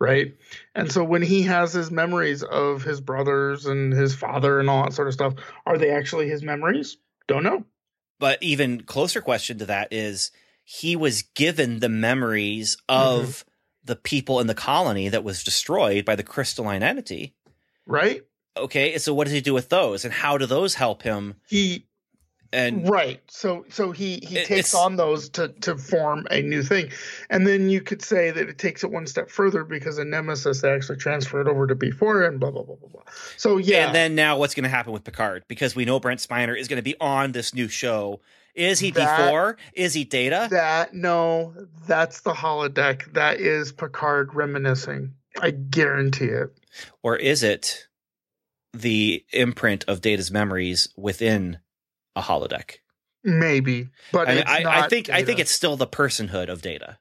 right? And so when he has his memories of his brothers and his father and all that sort of stuff, are they actually his memories? Don't know. But even closer question to that is he was given the memories of Mm-hmm. the people in the colony that was destroyed by the crystalline entity. Right? Okay, so what does he do with those, and how do those help him? He And right so so he he takes on those to to form a new thing and then you could say that it takes it one step further because a nemesis they actually transfer it over to b4 and blah blah blah blah blah so yeah and then now what's going to happen with Picard? Because we know Brent Spiner is going to be on this new show. Is he That- D4? Is he Data? that no that's the holodeck that is picard reminiscing i guarantee it or is it the imprint of Data's memories within a holodeck? maybe but I, mean, it's I, not I think I think it's still the personhood of Data.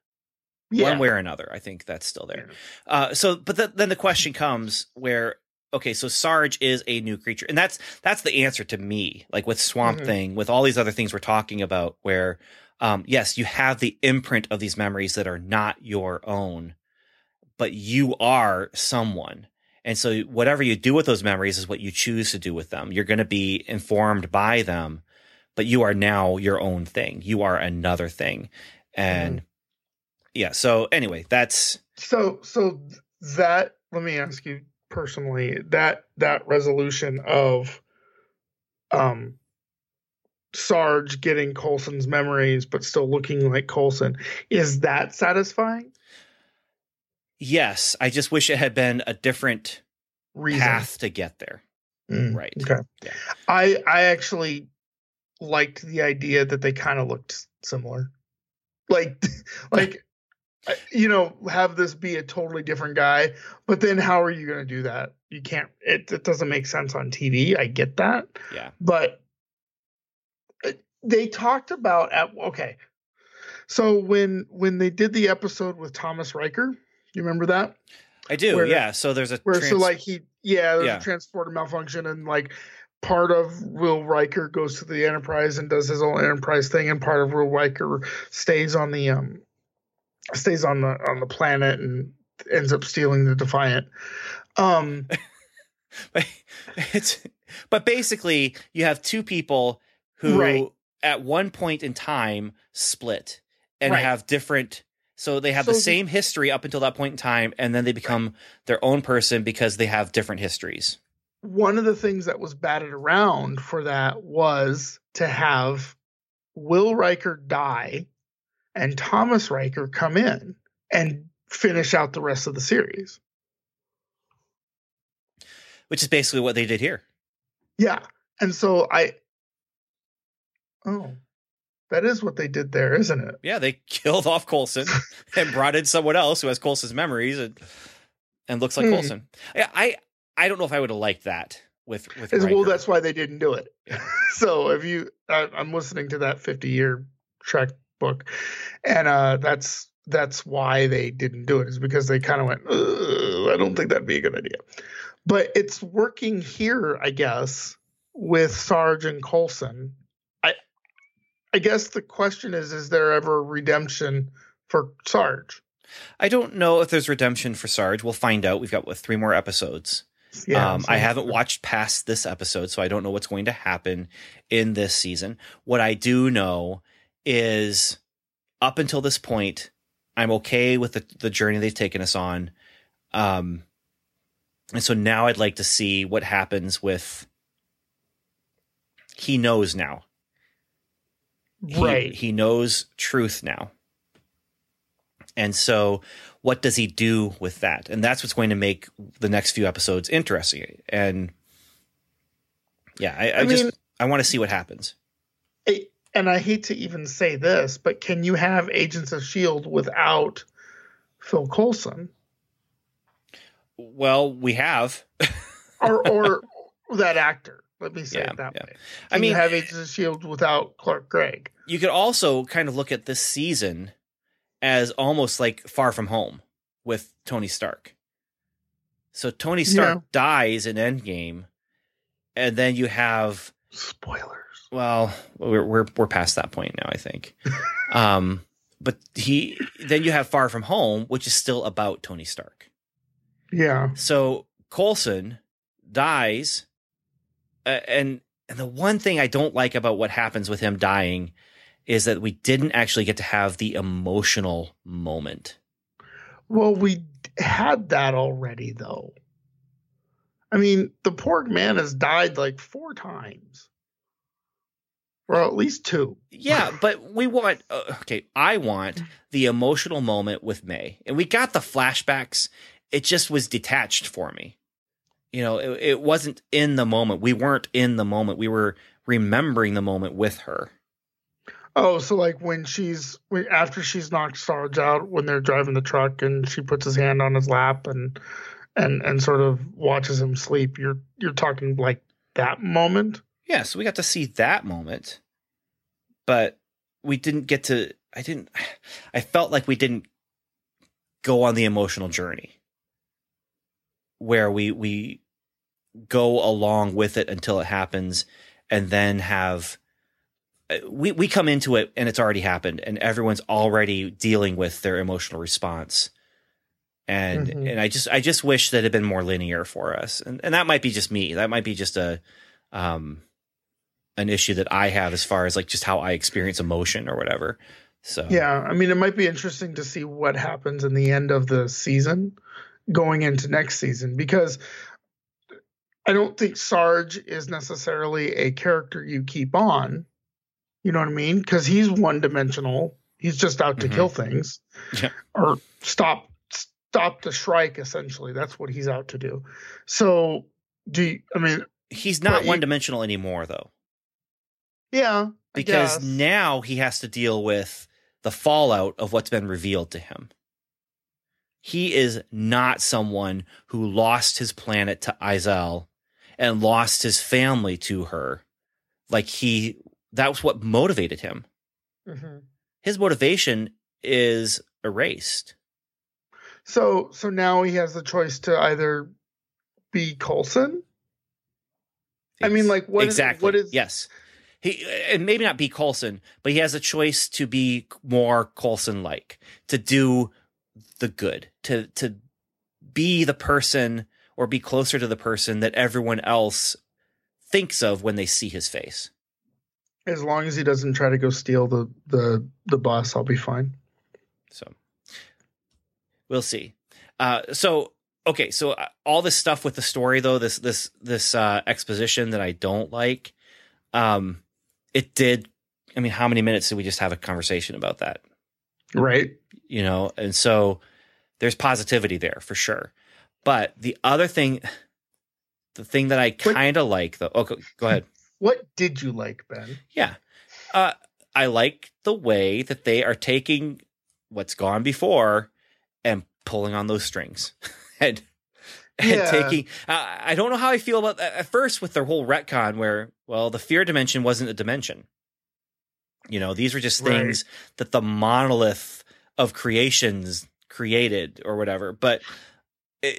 yeah. one way or another. I think that's still there. Uh, so, but th- then the question comes where, okay, so Sarge is a new creature, and that's that's the answer to me. Like with Swamp Mhm. Thing, with all these other things we're talking about, where, um, yes, you have the imprint of these memories that are not your own, but you are someone. And so, whatever you do with those memories is what you choose to do with them. You're going to be informed by them, but you are now your own thing. You are another thing. And yeah, so anyway, that's so so that let me ask you personally that that resolution of um sarge getting coulson's memories but still looking like colson is that satisfying yes. I just wish it had been a different reason path to get there. Mm, Right. okay Yeah. i i actually liked the idea that they kind of looked similar like like you know have this be a totally different guy but then how are you going to do that you can't it, it doesn't make sense on tv i get that Yeah. but uh, they talked about at okay so when when they did the episode with thomas Riker, you remember that I do. Where- yeah. So there's a where trans- so like he yeah there's Yeah. a transporter malfunction and like part of Will Riker goes to the Enterprise and does his own Enterprise thing and part of Will Riker stays on the um stays on the on the planet and ends up stealing the Defiant. Um it's but basically you have two people who Right. at one point in time split and Right. have different so they have So the the- same history up until that point in time and then they become their own person because they have different histories. one of the things that was batted around for that was to have Will Riker die and Thomas Riker come in and finish out the rest of the series. Which is basically what they did here. Yeah. And so I Oh. That is what they did there, isn't it? Yeah, they killed off Coulson and brought in someone else who has Coulson's memories and and looks like Hmm. Coulson. Yeah, I I don't know if I would have liked that with with Is- well, that's why they didn't do it. Yeah. so if you, I, I'm listening to that 50 year Trek book, and uh, that's that's why they didn't do it. Is because they kind of went, I don't think that'd be a good idea. But it's working here, I guess, with Sarge and Colson. I, guess the question is, is there ever redemption for Sarge? I don't know if there's redemption for Sarge. We'll find out. We've got what, three more episodes. Yeah, um, I haven't watched past this episode, so I don't know what's going to happen in this season. What I do know is up until this point, I'm okay with the, the journey they've taken us on. Um, and so now I'd like to see what happens with. He knows now. He, right. He knows truth now. And so, what does he do with that? And that's what's going to make the next few episodes interesting. And yeah, I, I, I just mean, I want to see what happens. and I hate to even say this, but can you have Agents of Shield without Phil Coulson? Well, we have, or or that actor. Let me say yeah, it that yeah. way. Can I mean, you have Agents of Shield without Clark Gregg. You could also kind of look at this season as almost like Far From Home with Tony Stark. So Tony Stark yeah. dies in Endgame, and then you have spoilers. Well, we're we're we're past that point now, I think. um, but he then you have Far From Home, which is still about Tony Stark. Yeah. So Coulson dies, uh, and and the one thing I don't like about what happens with him dying is that we didn't actually get to have the emotional moment. Well, we had that already, though. I mean, the pork man has died like four times, or at least two. Yeah, but we want, uh, okay, I want the emotional moment with May. And we got the flashbacks. It just was detached for me. You know, it, it wasn't in the moment. We weren't in the moment. We were remembering the moment with her. Oh, so like when she's when, after she's knocked Sarge out when they're driving the truck and she puts his hand on his lap and and and sort of watches him sleep. You're you're talking like that moment. Yeah, so we got to see that moment, but we didn't get to. I didn't. I felt like we didn't go on the emotional journey where we we go along with it until it happens, and then have we we come into it and it's already happened and everyone's already dealing with their emotional response. And mm-hmm. and I just I just wish that it had been more linear for us. And and that might be just me. That might be just a um an issue that I have as far as like just how I experience emotion or whatever. So yeah I mean it might be interesting to see what happens in the end of the season going into next season because I don't think Sarge is necessarily a character you keep on you know what I mean? Because he's one dimensional. He's just out to mm-hmm. kill things yeah. or stop stop the strike. Essentially, that's what he's out to do. So, do you, I mean he's not one dimensional anymore, though? Yeah, because now he has to deal with the fallout of what's been revealed to him. He is not someone who lost his planet to Izel and lost his family to her like he that was what motivated him. Mm-hmm. His motivation is erased. So so now he has the choice to either be Coulson. I mean, like what exactly? Is, what is yes? He and maybe not be Coulson, but he has a choice to be more Coulson like, to do the good, to to be the person or be closer to the person that everyone else thinks of when they see his face. As long as he doesn't try to go steal the the the bus, I'll be fine. So we'll see. Uh, so okay, so uh, all this stuff with the story though, this this this uh, exposition that I don't like, um, it did. I mean, how many minutes did we just have a conversation about that? Right. You know, and so there's positivity there for sure. But the other thing, the thing that I kind of like though. Okay, go ahead. What did you like, Ben? Yeah. Uh, I like the way that they are taking what's gone before and pulling on those strings and, and yeah. taking. Uh, I don't know how I feel about that at first with their whole retcon where, well, the fear dimension wasn't a dimension. You know, these were just things right. that the monolith of creations created or whatever. But, eh,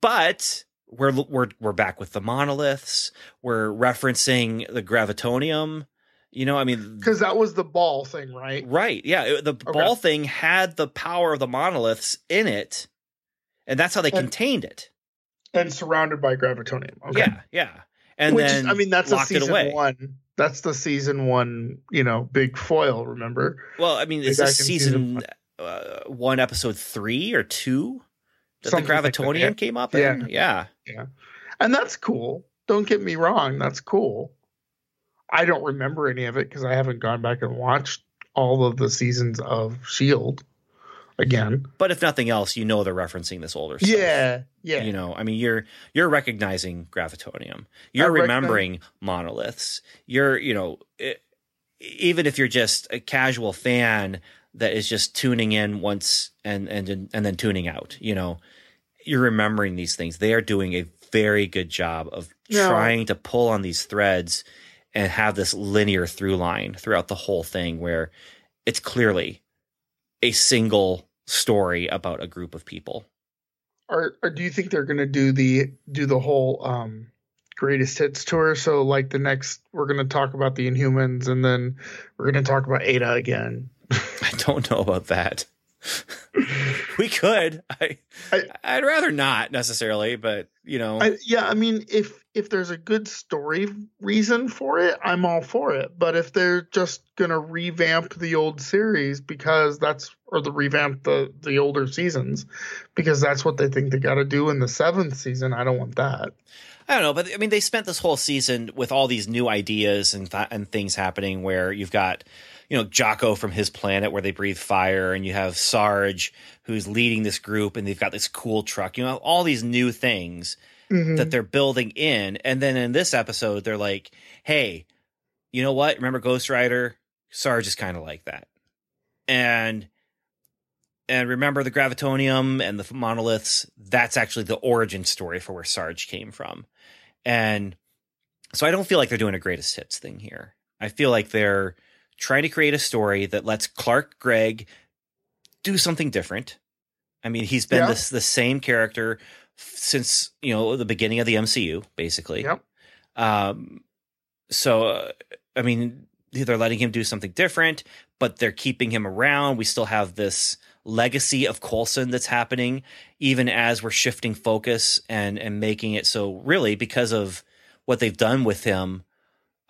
but we're we're we're back with the monoliths. We're referencing the gravitonium You know, I mean, because that was the ball thing, right? Right. Yeah. The Okay. ball thing had the power of the monoliths in it, and that's how they And- contained it. And surrounded by gravitonium. Okay. Yeah. Yeah. And Which then is, I mean, that's a season one. That's the season one, you know, big foil. Remember? Well, I mean, it's a season season uh, one, episode three or two that Something the like that, gravitonium came up Yeah. in? Yeah. Yeah. And that's cool. Don't get me wrong. That's cool. I don't remember any of it because I haven't gone back and watched all of the seasons of Shield again. But if nothing else, you know they're referencing this older stuff. Yeah, yeah. You know, I mean, you're you're recognizing gravitonium. You're recognize- remembering monoliths. You're, you know, it, even if you're just a casual fan that is just tuning in once and and and then tuning out, you know, you're remembering these things. They are doing a very good job of No. trying to pull on these threads and have this linear through line throughout the whole thing where it's clearly a single story about a group of people. Or, or do you think they're gonna do the do the whole um greatest hits tour? So like the next we're gonna talk about the Inhumans and then we're gonna talk about AIDA again. I don't know about that. we could. I, I- would rather not necessarily, but you know, I, yeah, I mean, if if there's a good story reason for it, I'm all for it. But if they're just gonna revamp the old series because that's or the revamp the the older seasons because that's what they think they got to do in the seventh season, I don't want that. I don't know, but I mean, they spent this whole season with all these new ideas and th- and things happening. Where you've got, you know, Jaco from his planet where they breathe fire, and you have Sarge who's leading this group, and they've got this cool truck. You know, all these new things Mhm. that they're building in, and then in this episode, they're like, "Hey, you know what? Remember Ghost Rider? Sarge is kind of like that, and." And remember the gravitonium and the monoliths. That's actually the origin story for where Sarge came from. And so I don't feel like they're doing a greatest hits thing here. I feel like they're trying to create a story that lets Clark Gregg do something different. I mean, he's been Yeah. this the same character since, you know, the beginning of the MCU, basically. Yep. Um so uh, I mean, they're letting him do something different, but they're keeping him around. We still have this legacy of Coulson that's happening, even as we're shifting focus and and making it so really because of what they've done with him.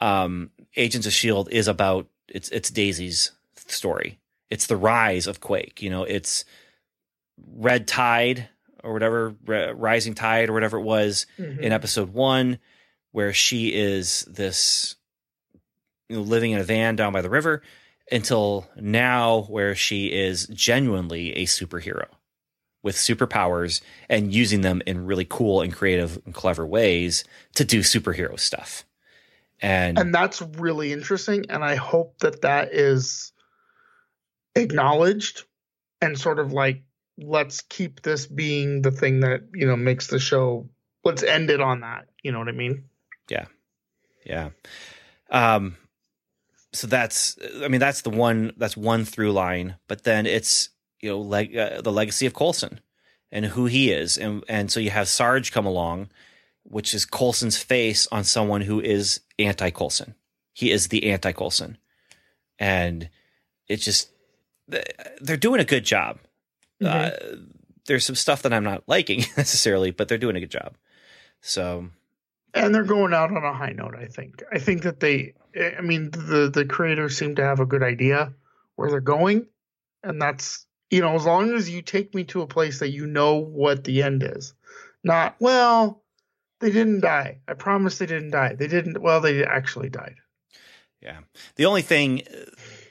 Um, Agents of Shield is about it's it's Daisy's story. It's the rise of Quake. You know, it's Red Tide or whatever, Rising Tide or whatever it was Mhm. in episode one, where she is this you know, living in a van down by the river, until now, where she is genuinely a superhero with superpowers and using them in really cool and creative and clever ways to do superhero stuff. And, and that's really interesting and i hope that that is acknowledged and sort of like let's keep this being the thing that you know makes the show let's end it on that you know what i mean yeah. Yeah. Um, so that's, I mean, that's the one, that's one through line, but then it's, you know, leg, uh, the legacy of Coulson and who he is. And, and so you have Sarge come along, which is Coulson's face on someone who is anti Coulson. He is the anti Colson. And it's just, they're doing a good job. Uh, there's some stuff that I'm not liking necessarily, but they're doing a good job. So, and they're going out on a high note i think i think that they i mean the the creators seem to have a good idea where they're going and that's you know as long as you take me to a place that you know what the end is not well they didn't die i promise they didn't die they didn't well they actually died Yeah. The only thing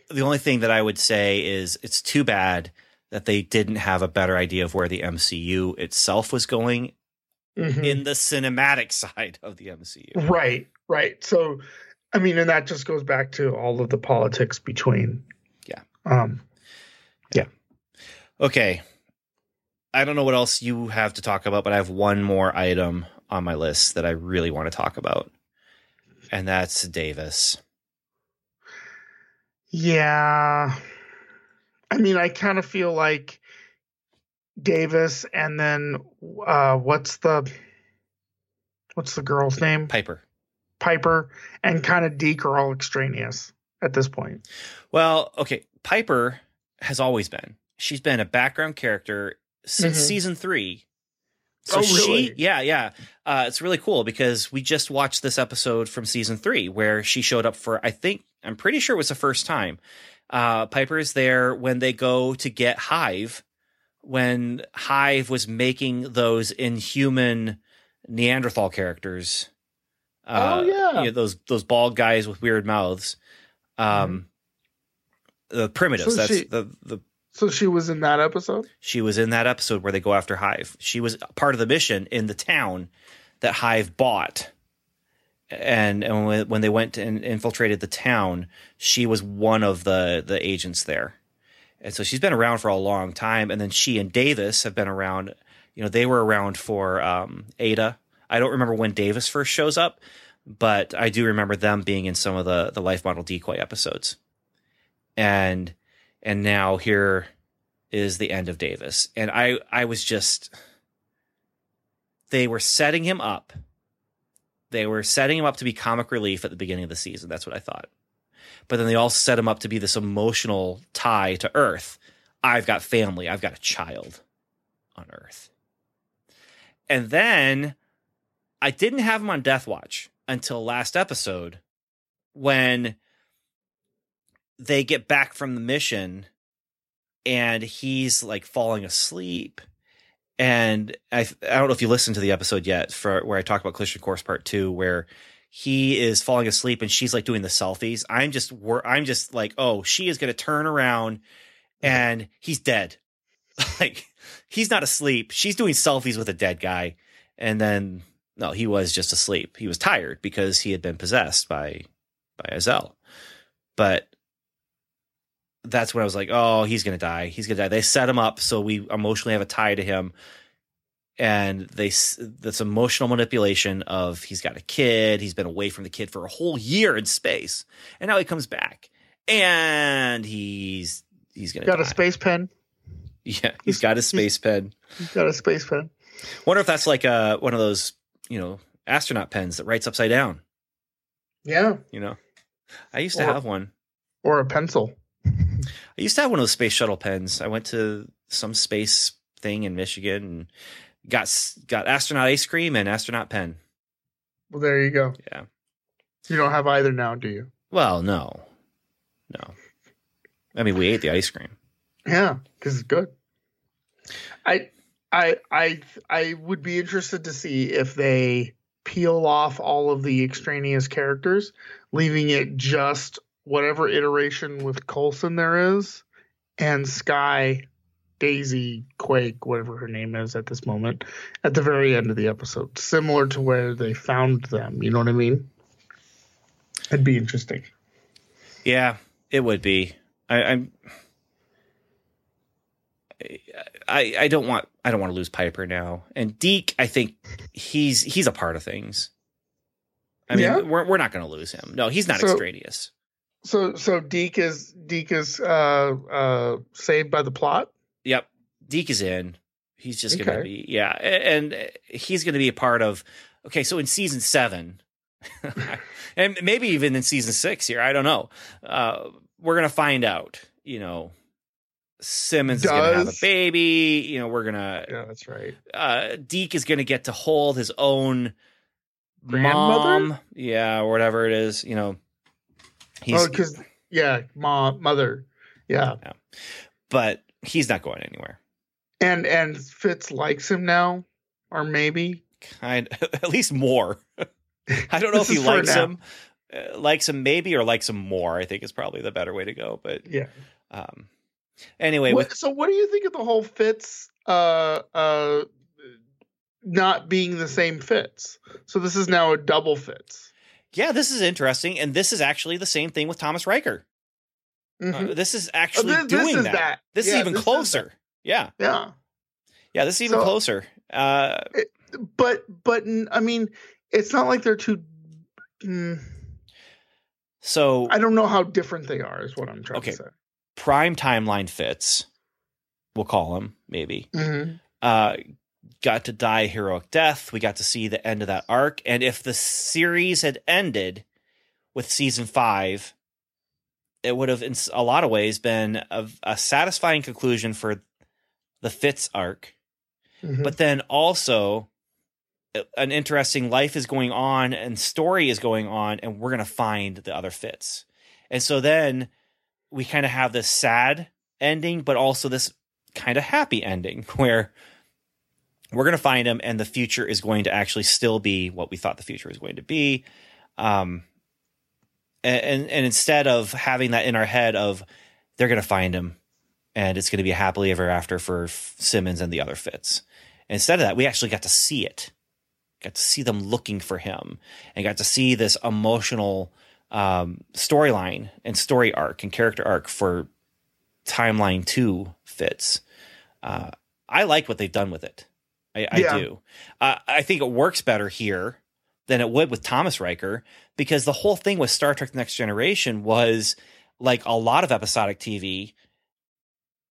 the only thing that I would say is it's too bad that they didn't have a better idea of where the MCU itself was going Mhm. in the cinematic side of the MCU. right right so i mean and that just goes back to all of the politics between Yeah. um Yeah. Okay. I don't know what else you have to talk about, but I have one more item on my list that I really want to talk about. And that's Davis. Yeah. I mean, I kind of feel like Davis and then uh what's the what's the girl's name? Piper. Piper and kind of Deke are all extraneous. at this point. Well, okay, Piper has always been. She's been a background character since Mhm. season three. So Oh, she, yeah, yeah, uh, it's really cool because we just watched this episode from season three where she showed up for. I think I'm pretty sure it was the first time. Uh, Piper is there when they go to get Hive, when Hive was making those inhuman Neanderthal characters. Uh, Oh, yeah. you know, those those bald guys with weird mouths. Um, the primitives. So that's she- the the So she was in that episode. she was in that episode where they go after Hive. She was part of the mission in the town that Hive bought. And, and when, they went and infiltrated the town, she was one of the, the agents there. And so she's been around for a long time. And then she and Davis have been around. You know, they were around for um, AIDA. I don't remember when Davis first shows up, but I do remember them being in some of the the Life Model Decoy episodes. And and now here is the end of Davis. And I I was just they were setting him up. They were setting him up to be comic relief at the beginning of the season. That's what I thought. But then they all set him up to be this emotional tie to Earth. I've got family. I've got a child on Earth. And then I didn't have him on Death Watch until last episode when they get back from the mission and he's like falling asleep. And I, I don't know if you listened to the episode yet for where I talk about Collision Course Part Two, where he is falling asleep and she's like doing the selfies. I'm just, I'm just like, oh, she is going to turn around mm-hmm. and he's dead. like he's not asleep. She's doing selfies with a dead guy, and then no, he was just asleep. He was tired because he had been possessed by by Izel. But that's when I was like, oh, he's gonna die. He's gonna die. They set him up so we emotionally have a tie to him, and they this emotional manipulation of he's got a kid. He's been away from the kid for a whole year in space, and now he comes back, and he's he's gonna Got die. a space pen. Yeah, he's got a space pen. He's got a space pen. Wonder if that's like uh one of those you know astronaut pens that writes upside down. Yeah, You know, I used to Or- have one. or a pencil. I used to have one of those space shuttle pens. I went to some space thing in Michigan and got got astronaut ice cream and astronaut pen. Well, there you go. Yeah. You don't have either now, do you? Well, no, no. I mean, we ate the ice cream. Yeah, because it's good. I, I, I, I would be interested to see if they peel off all of the extraneous characters, leaving it just whatever iteration with Coulson there is, and Skye, Daisy, Quake, whatever her name is at this moment, at the very end of the episode, similar to where they found them. You know what I mean? It'd be interesting. Yeah, it would be. I, I'm. I I don't want I don't want to lose Piper now. And Deke, I think he's he's a part of things. I mean, Yeah? we're we're not going to lose him. No, he's not So- extraneous. So, so Deke is Deke is uh, uh, saved by the plot. Yep, Deke is in. He's just going to be yeah, and he's going to be a part of. Okay, so in season seven, and maybe even in season six here, I don't know. Uh, we're going to find out. You know, Simmons is going to have a baby. You know, we're gonna Yeah, that's right. uh, Deke is going to get to hold his own Grandmother? mom, yeah, or whatever it is. You know, he's oh, because yeah, mom, mother, yeah, but he's not going anywhere. and and Fitz likes him now, or maybe Kind, at least more. I don't know if he likes him, uh, likes him maybe, or likes him more. I think is probably the better way to go. But yeah. um, anyway, What, with so, what do you think of the whole Fitz uh uh not being the same Fitz? So this is now a double Fitz. Yeah, this is interesting, and this is actually the same thing with Thomas Riker. Mhm. Uh, this is Oh, actually this, this doing is that. that. This Yeah, is even this closer. yeah. Yeah. yeah, this is even So- closer. Uh, but but I mean, it's not like they're too. Mm, so I don't know how different they are. Is what I'm trying Okay. to say. prime timeline Fitz. We'll call him maybe. hmm uh, got to die a heroic death. We got to see the end of that arc. And if the series had ended with season five, it would have in a lot of ways been a, a satisfying conclusion for the Fitz arc, Mhm. but then also an interesting life is going on and story is going on, and we're gonna find the other Fitz, and so then we kind of have this sad ending, but also this kind of happy ending where we're going to find him and the future is going to actually still be what we thought the future was going to be. Um and and, instead of having that in our head of they're going to find him and it's going to be happily ever after for Simmons and the other Fitz. Instead of that we actually got to see it. Got to see them looking for him and got to see this emotional um storyline and story arc and character arc for timeline 2 Fitz. Uh I like what they've done with it I, I Yeah. do. Uh, I think it works better here than it would with Thomas Riker because the whole thing with Star Trek: The Next Generation was like a lot of episodic TV.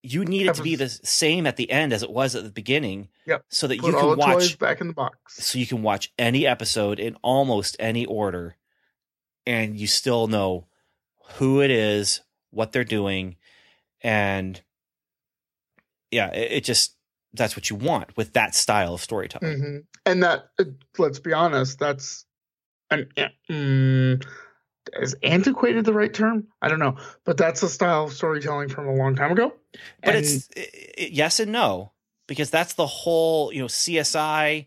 You needed it to be the same at the end as it was at the beginning, Yep. so that Put you can watch, back in the box. so you can watch any episode in almost any order, and you still know who it is, what they're doing, and yeah, it, it just that's what you want with that style of storytelling. hmm And that, uh, let's be honest, that's an mm, is antiquated the right term? I don't know, but that's a style of storytelling from a long time ago. but And- it's i i yes and no because that's the whole you know CSI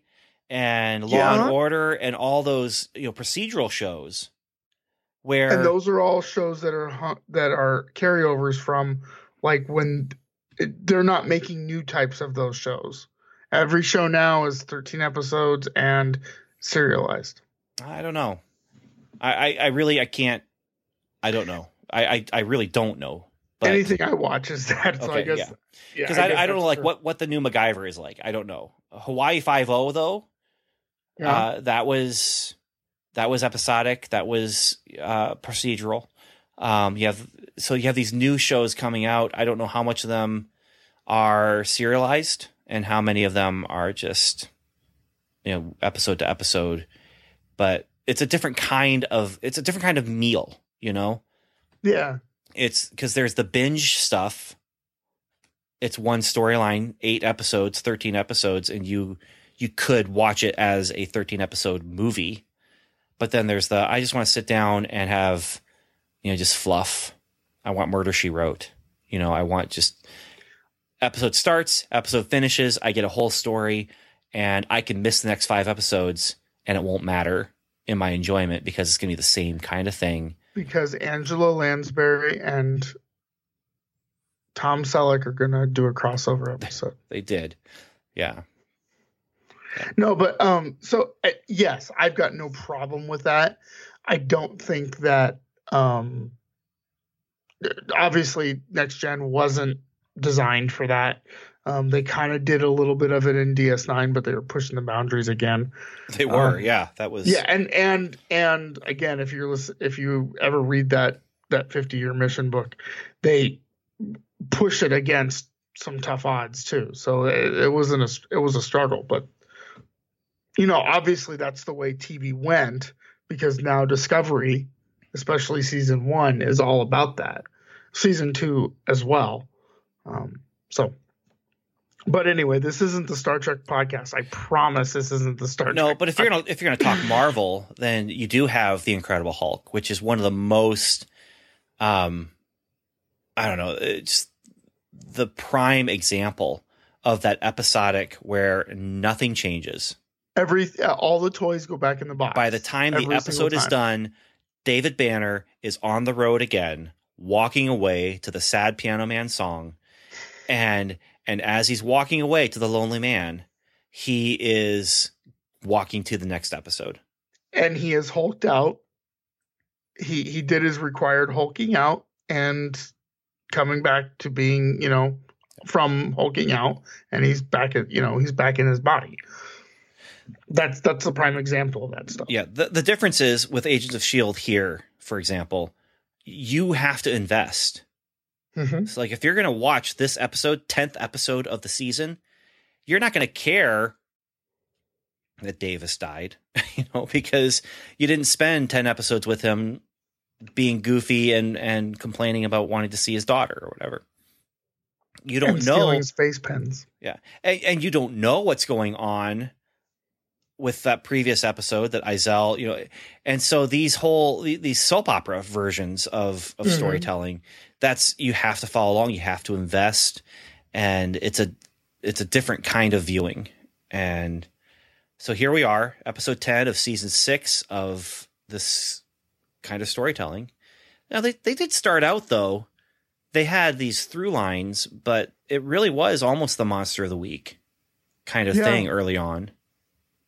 and Law Yeah. and Order and all those you know procedural shows where and those are all shows that are that are carryovers from like when it, they're not making new types of those shows. Every show now is 13 episodes and serialized. I don't know. I, I I really I can't. I don't know. I I, I really don't know. But Anything I watch is that. So I Okay, guess yeah. yeah, because I, I, don't know like true. what what the new MacGyver is like. I don't know. Hawaii Five O though. Yeah. Uh, that was that was episodic. That was uh, procedural. Um, you have so you have these new shows coming out. I don't know how much of them are serialized and how many of them are just you know episode to episode. But it's a different kind of it's a different kind of meal. You know, yeah. it's because there's the binge stuff. It's one storyline, eight episodes, thirteen episodes, and you you could watch it as a thirteen episode movie. But then there's the I just want to sit down and have, you know, just fluff. I want Murder She Wrote. You know, I want just episode starts, episode finishes. I get a whole story, and I can miss the next five episodes, and it won't matter in my enjoyment because it's gonna be the same kind of thing. because Angela Lansbury and Tom Selleck are gonna do a crossover episode. They did, yeah. No, but um, so uh, yes, I've got no problem with that. I don't think that um, obviously next gen wasn't designed for that. Um, they kind of did a little bit of it in DS9, but they were pushing the boundaries again. They were, Um, yeah. That was Yeah, and and and again, if you're listen, if you ever read that that 50 year mission book, they push it against some tough odds too. So it, it wasn't a it was a struggle, but you know, obviously that's the way TV went because now Discovery, especially season one, is all about that. Season two as well. Um, so. But anyway, this isn't the Star Trek podcast. I promise this isn't the Star no, Trek. but if you're gonna if you're gonna talk Marvel, then you do have the Incredible Hulk, which is one of the most, um, I don't know, it's the prime example of that episodic where nothing changes. Every uh, all the toys go back in the box. By the time the episode single is done, David Banner is on the road again, walking away to the sad Piano Man song, and and as he's walking away to the Lonely Man, he is walking to the next episode. and he is hulked out. He he did his required hulking out and coming back to being, you know, from hulking out, and he's back at you know he's back in his body. That's that's a prime example of that stuff. Yeah, the the difference is with Agents of Shield here, for example, you have to invest. Mhm. So like if you're going to watch this episode, 10th episode of the season, you're not going to care that Davis died, you know, because you didn't spend 10 episodes with him being goofy and and complaining about wanting to see his daughter or whatever. You don't and know space pens. yeah, and, and you don't know what's going on with that previous episode that Izel, you know, and so these whole these soap opera versions of of Mhm. storytelling, that's you have to follow along, you have to invest, and it's a it's a different kind of viewing, and so here we are, episode ten of season six of this kind of storytelling. Now they they did start out though, they had these through lines, but it really was almost the monster of the week kind of Yeah. thing early on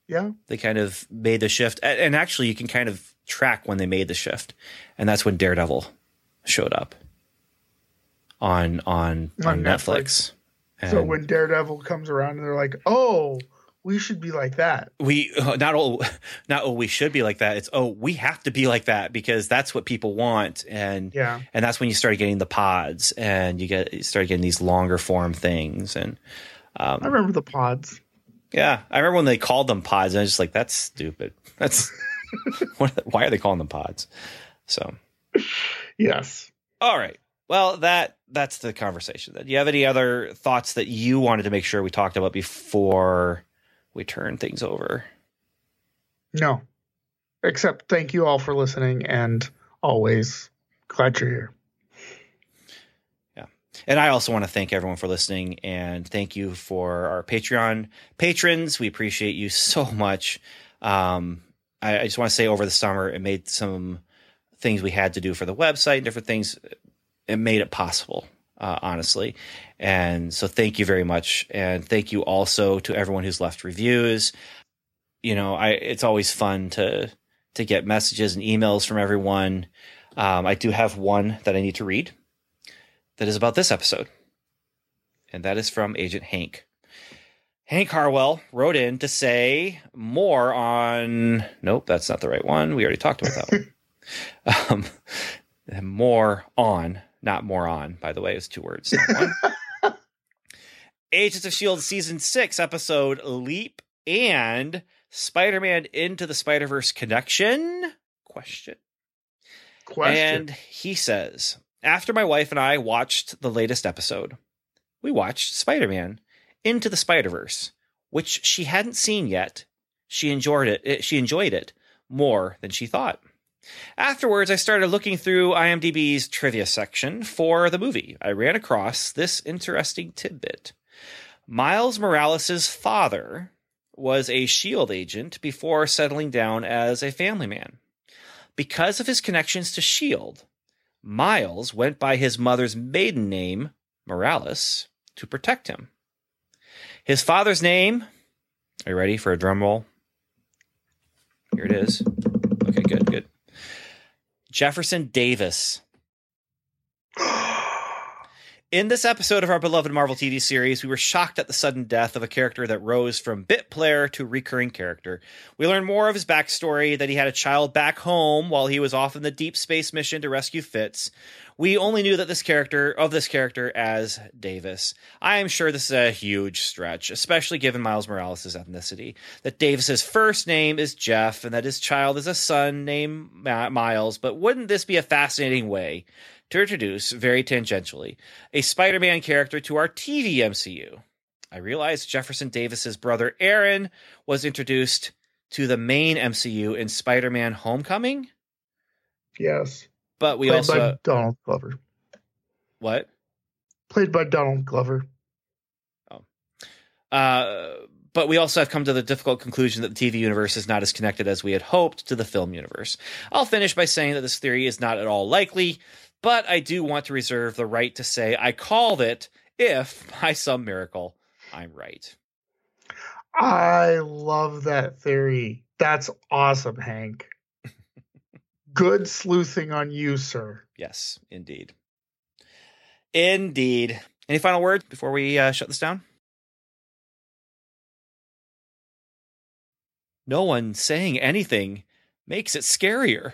Yeah. they kind of made the shift and actually you can kind of track when they made the shift and that's when daredevil showed up on on on, On netflix, So when Daredevil comes around and they're like, "Oh, we should be like that." we uh, not oh not oh we should be like that it's oh we have to be like that because that's what people want and Yeah. and that's when you started getting the pods and you get you started getting these longer form things and um, I remember the pods. Yeah, I remember when they called them pods, and I was just like, "That's stupid. That's what, why are they calling them pods?" So, Yes. all right. Well, that that's the conversation. Then, do you have any other thoughts that you wanted to make sure we talked about before we turn things over? No. Except thank you all for listening and always glad you're here. And I also want to thank everyone for listening and thank you for our Patreon patrons. We appreciate you so much. Um, I, I just want to say over the summer, it made some things we had to do for the website and different things. It made it possible, uh, honestly. And so thank you very much. And thank you also to everyone who's left reviews. You know, I, it's always fun to, to get messages and emails from everyone. Um, I do have one that I need to read that is about this episode. And that is from Agent Hank. Hank Harwell wrote in to say more on. Nope, that's not the right one. We already talked about that one. Um, more on, not more on, by the way, it's two words. Agents of S.H.I.E.L.D. Season 6, episode Leap and Spider Man Into the Spider Verse Connection? Question. Question. And he says, after my wife and I watched the latest episode, we watched Spider Man Into the Spider Verse, which she hadn't seen yet. She enjoyed it. it- She enjoyed it more than she thought. Afterwards, I started looking through IMDb's trivia section for the movie. I ran across this interesting tidbit. Miles Morales' father was a SHIELD agent before settling down as a family man. Because of his connections to S.H.I.E.L.D., Miles went by his mother's maiden name, Morales, to protect him. His father's name, are you ready for a drum roll? Here it is. Okay, good, good. Jefferson Davis. In this episode of our beloved Marvel TV series, we were shocked at the sudden death of a character that rose from bit player to recurring character. We learned more of his backstory that he had a child back home while he was off in the deep space mission to rescue Fitz. We only knew that this character of this character as Davis. I am sure this is a huge stretch, especially given Miles Morales' ethnicity. That Davis's first name is Jeff and that his child is a son named Miles, but wouldn't this be a fascinating way to introduce, very tangentially, a Spider Man character to our TV MCU. I realized Jefferson Davis's brother Aaron was introduced to the main MCU in Spider Man Homecoming, yes. but we Played also. by Donald Glover. what? Played by Donald Glover. Uh, but we also have come to the difficult conclusion that the TV universe is not as connected as we had hoped to the film universe. I'll finish by saying that this theory is not at all likely, but I do want to reserve the right to say I called it if, by some miracle, I'm right. I love that theory. That's awesome, Hank. Good sleuthing on you, sir. Yes, indeed. Indeed. Any final words before we uh, shut this down? No one saying anything makes it scarier.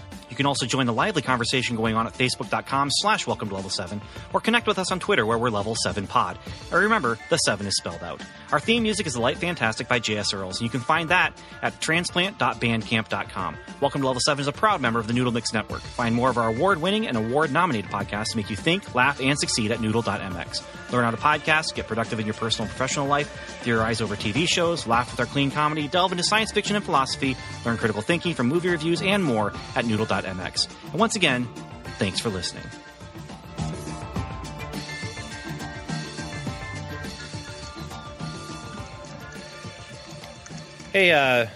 You can also join the lively conversation going on at facebook.com slash welcome to level 7 or connect with us on Twitter where we're level 7 pod. And remember, the 7 is spelled out. Our theme music is The Light Fantastic by J.S. Earls, and you can find that at transplant.bandcamp.com. Welcome to Level 7 is a proud member of the Noodle Mix Network. Find more of our award-winning and award-nominated podcasts to make you think, laugh, and succeed at noodle.mx. Learn how to podcast, get productive in your personal and professional life, theorize over TV shows, laugh with our clean comedy, delve into science fiction and philosophy, learn critical thinking from movie reviews, and more at noodle.mx. And once again, thanks for listening. Hey, uh,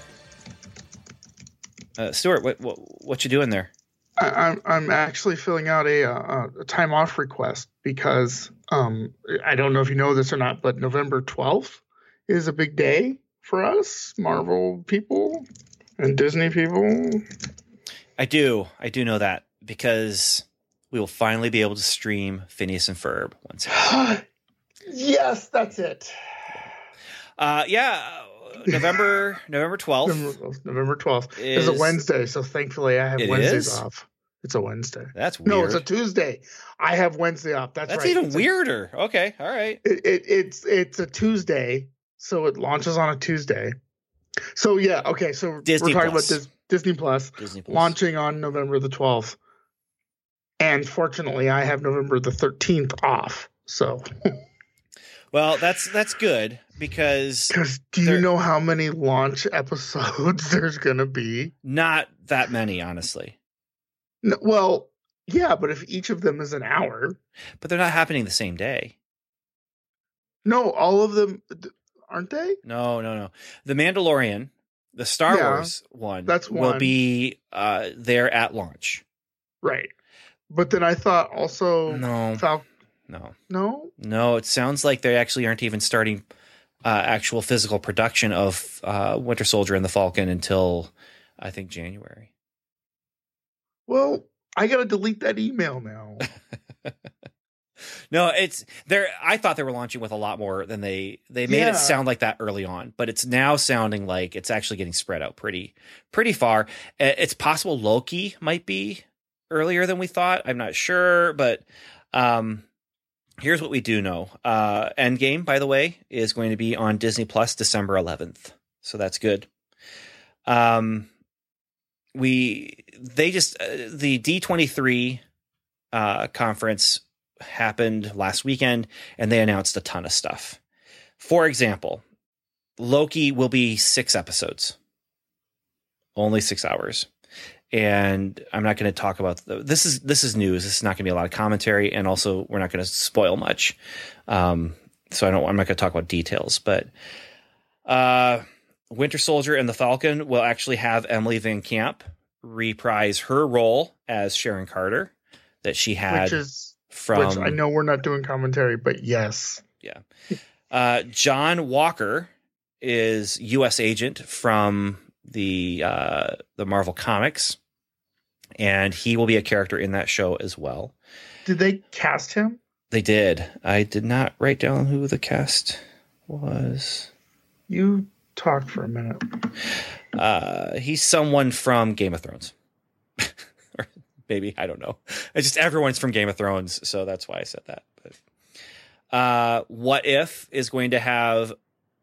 uh Stuart, what, what what you doing there? I, I'm I'm actually filling out a, a, a time off request because um I don't know if you know this or not, but November 12th is a big day for us Marvel people and Disney people. I do, I do know that because we will finally be able to stream Phineas and Ferb once again. yes, that's it. Uh, yeah, November November twelfth. November twelfth is, is a Wednesday, so thankfully I have Wednesdays is? off. It's a Wednesday. That's weird. No, it's a Tuesday. I have Wednesday off. That's, That's right. even it's weirder. A, okay, all right. It, it, it's it's a Tuesday, so it launches on a Tuesday. So yeah, okay. So Disney we're talking Plus. about this Disney Plus, Disney Plus launching on November the twelfth, and fortunately, I have November the thirteenth off. So. Well, that's that's good because because do you know how many launch episodes there's going to be? Not that many, honestly. No, well, yeah, but if each of them is an hour, but they're not happening the same day. No, all of them aren't they? No, no, no. The Mandalorian, the Star Yeah, Wars one, that's one. will be uh, there at launch. Right. But then I thought also No, Fal- no, no. no. It sounds like they actually aren't even starting uh, actual physical production of uh, Winter Soldier and the Falcon until I think January. Well, I got to delete that email now. No, it's there. I thought they were launching with a lot more than they they made Yeah. it sound like that early on, but it's now sounding like it's actually getting spread out pretty pretty far. It's possible Loki might be earlier than we thought. I'm not sure, but um, here's what we do know: uh, Endgame, by the way, is going to be on Disney Plus December 11th, so that's good. Um, we they just uh, the D23 uh, conference happened last weekend and they announced a ton of stuff. For example, Loki will be six episodes, only six hours. And I'm not going to talk about the, this is this is news. This is not going to be a lot of commentary, and also we're not going to spoil much. Um, so I don't. I'm not going to talk about details, but uh, Winter Soldier and the Falcon will actually have Emily VanCamp reprise her role as Sharon Carter that she had which is from which I know we're not doing commentary, but yes. Yeah. Uh, John Walker is U.S. agent from the uh, the Marvel comics, and he will be a character in that show as well. Did they cast him? They did. I did not write down who the cast was. You talked for a minute. Uh, he's someone from Game of Thrones. or maybe I don't know. It's just everyone's from Game of Thrones, so that's why I said that. But uh, what if is going to have?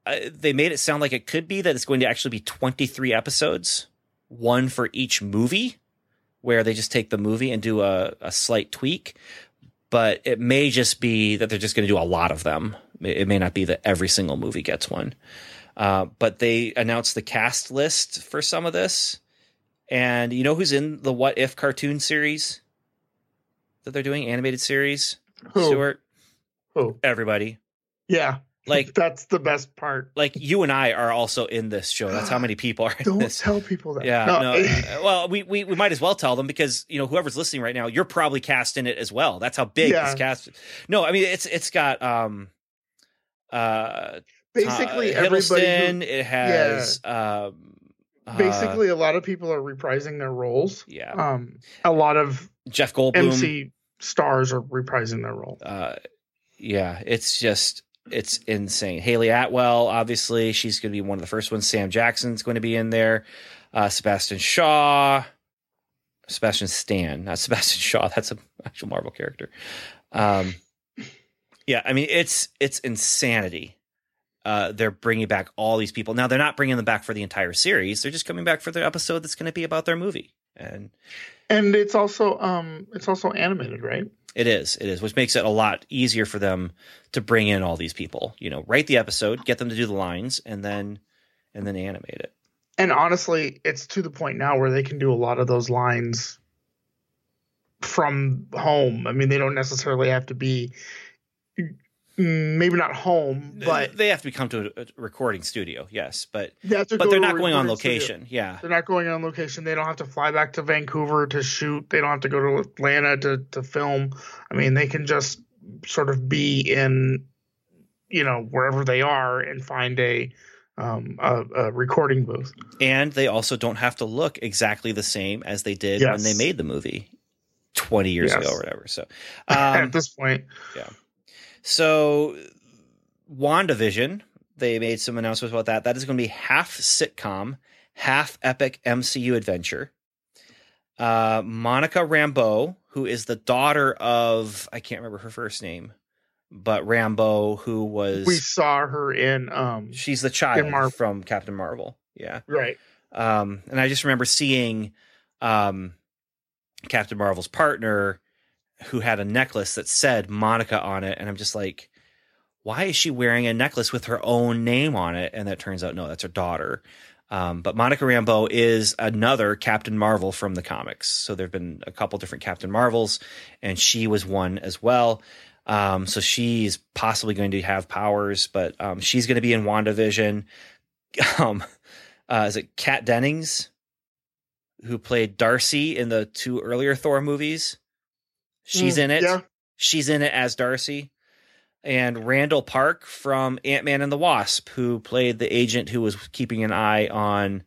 Uh, they made it sound like it could be that it's going to actually be twenty three episodes, one for each movie, where they just take the movie and do a, a slight tweak. But it may just be that they're just going to do a lot of them. It may not be that every single movie gets one. Uh, but they announced the cast list for some of this. And you know who's in the What If cartoon series that they're doing, animated series? Who? Stuart, Who? everybody. Yeah. Like That's the best part. like you and I are also in this show. That's how many people are in Don't this. tell people that. Yeah, no. uh, well, we, we we might as well tell them because you know whoever's listening right now, you're probably cast in it as well. That's how big Yeah. this cast. Is. No, I mean it's it's got um uh basically uh, everybody. Who, it has um uh, basically, a lot of people are reprising their roles. yeah Um, a lot of Jeff Goldblum. MC stars are reprising their role. Uh, yeah, it's just it's insane. Hayley Atwell, obviously, she's going to be one of the first ones. Sam Jackson's going to be in there. Uh, Sebastian Shaw, Sebastian Stan, not Sebastian Shaw. That's an actual Marvel character. Um, yeah, I mean it's it's insanity. Uh, they're bringing back all these people now. They're not bringing them back for the entire series. They're just coming back for the episode that's going to be about their movie. And and it's also um it's also animated, right? It is. It is, which makes it a lot easier for them to bring in all these people. You know, write the episode, get them to do the lines, and then and then animate it. And honestly, it's to the point now where they can do a lot of those lines from home. I mean, they don't necessarily have to be maybe not home, but they have to come to a recording studio. Yes, but but they're not going on location. Studio. Yeah, they're not going on location. They don't have to fly back to Vancouver to shoot. They don't have to go to Atlanta to to film. I mean, they can just sort of be in, you know, wherever they are and find a um, a, a, recording booth. And they also don't have to look exactly the same as they did yes. when they made the movie twenty years yes. ago or whatever. So um, at this point, yeah. So, WandaVision, they made some announcements about that. That is going to be half sitcom, half epic MCU adventure. Uh, Monica Rambeau, who is the daughter of, I can't remember her first name, but Rambeau, who was. We saw her in. um She's the child Mar- from Captain Marvel. Yeah. Right. Um, and I just remember seeing um, Captain Marvel's partner who had a necklace that said Monica on it, and I'm just like, why is she wearing a necklace with her own name on it? And that turns out no, that's her daughter. Um, but Monica Rambeau is another Captain Marvel from the comics. So there have been a couple different Captain Marvels, and she was one as well. Um, so she's possibly going to have powers, but um, she's going to be in WandaVision. Um, uh, is it Kat Dennings, who played Darcy in the two earlier Thor movies? She's mm, in it. Yeah. She's in it as Darcy. And Randall Park from Ant Man and the Wasp, who played the agent who was keeping an eye on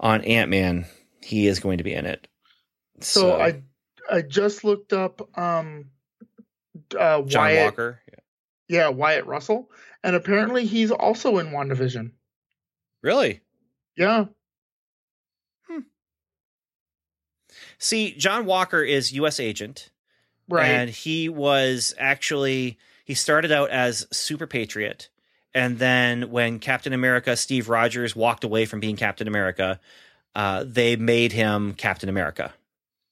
on Ant Man, he is going to be in it. So, so I I just looked up um uh John Wyatt, Walker. Yeah. yeah, Wyatt Russell. And apparently he's also in WandaVision. Really? Yeah. Hmm. See, John Walker is U.S. agent. Right. And he was actually he started out as Super Patriot, and then when Captain America Steve Rogers walked away from being Captain America, uh, they made him Captain America,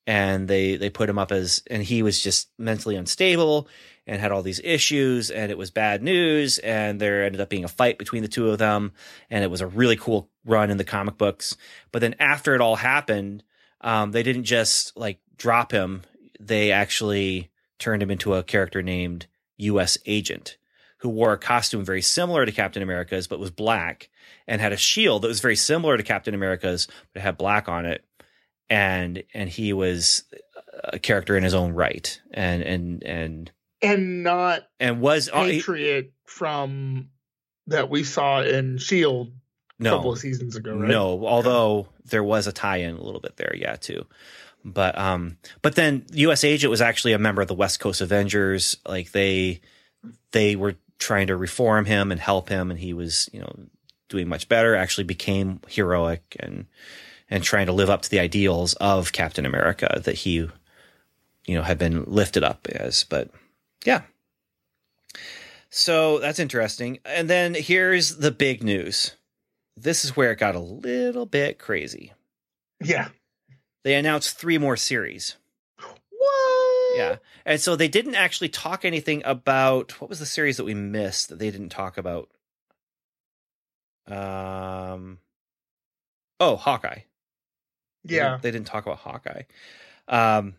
and they they put him up as and he was just mentally unstable and had all these issues and it was bad news. And there ended up being a fight between the two of them. And it was a really cool run in the comic books. But then after it all happened um, they didn't just like drop him they actually turned him into a character named U.S. Agent, who wore a costume very similar to Captain America's, but was black, and had a shield that was very similar to Captain America's, but had black on it. And and he was a character in his own right, and and and and not and was uh, Patriot from that we saw in Shield no, a couple of seasons ago, right? No, although there was a tie-in a little bit there, yeah, too. But um, but then U.S. Agent was actually a member of the West Coast Avengers. Like they they were trying to reform him and help him, and he was you know doing much better. Actually, became heroic and and trying to live up to the ideals of Captain America that he you know had been lifted up as. But yeah. So that's interesting. And then here's the big news. This is where it got a little bit crazy. Yeah they announced three more series. What? Yeah. And so they didn't actually talk anything about what was the series that we missed that they didn't talk about? Um Oh, Hawkeye. Yeah. They didn't, they didn't talk about Hawkeye. Um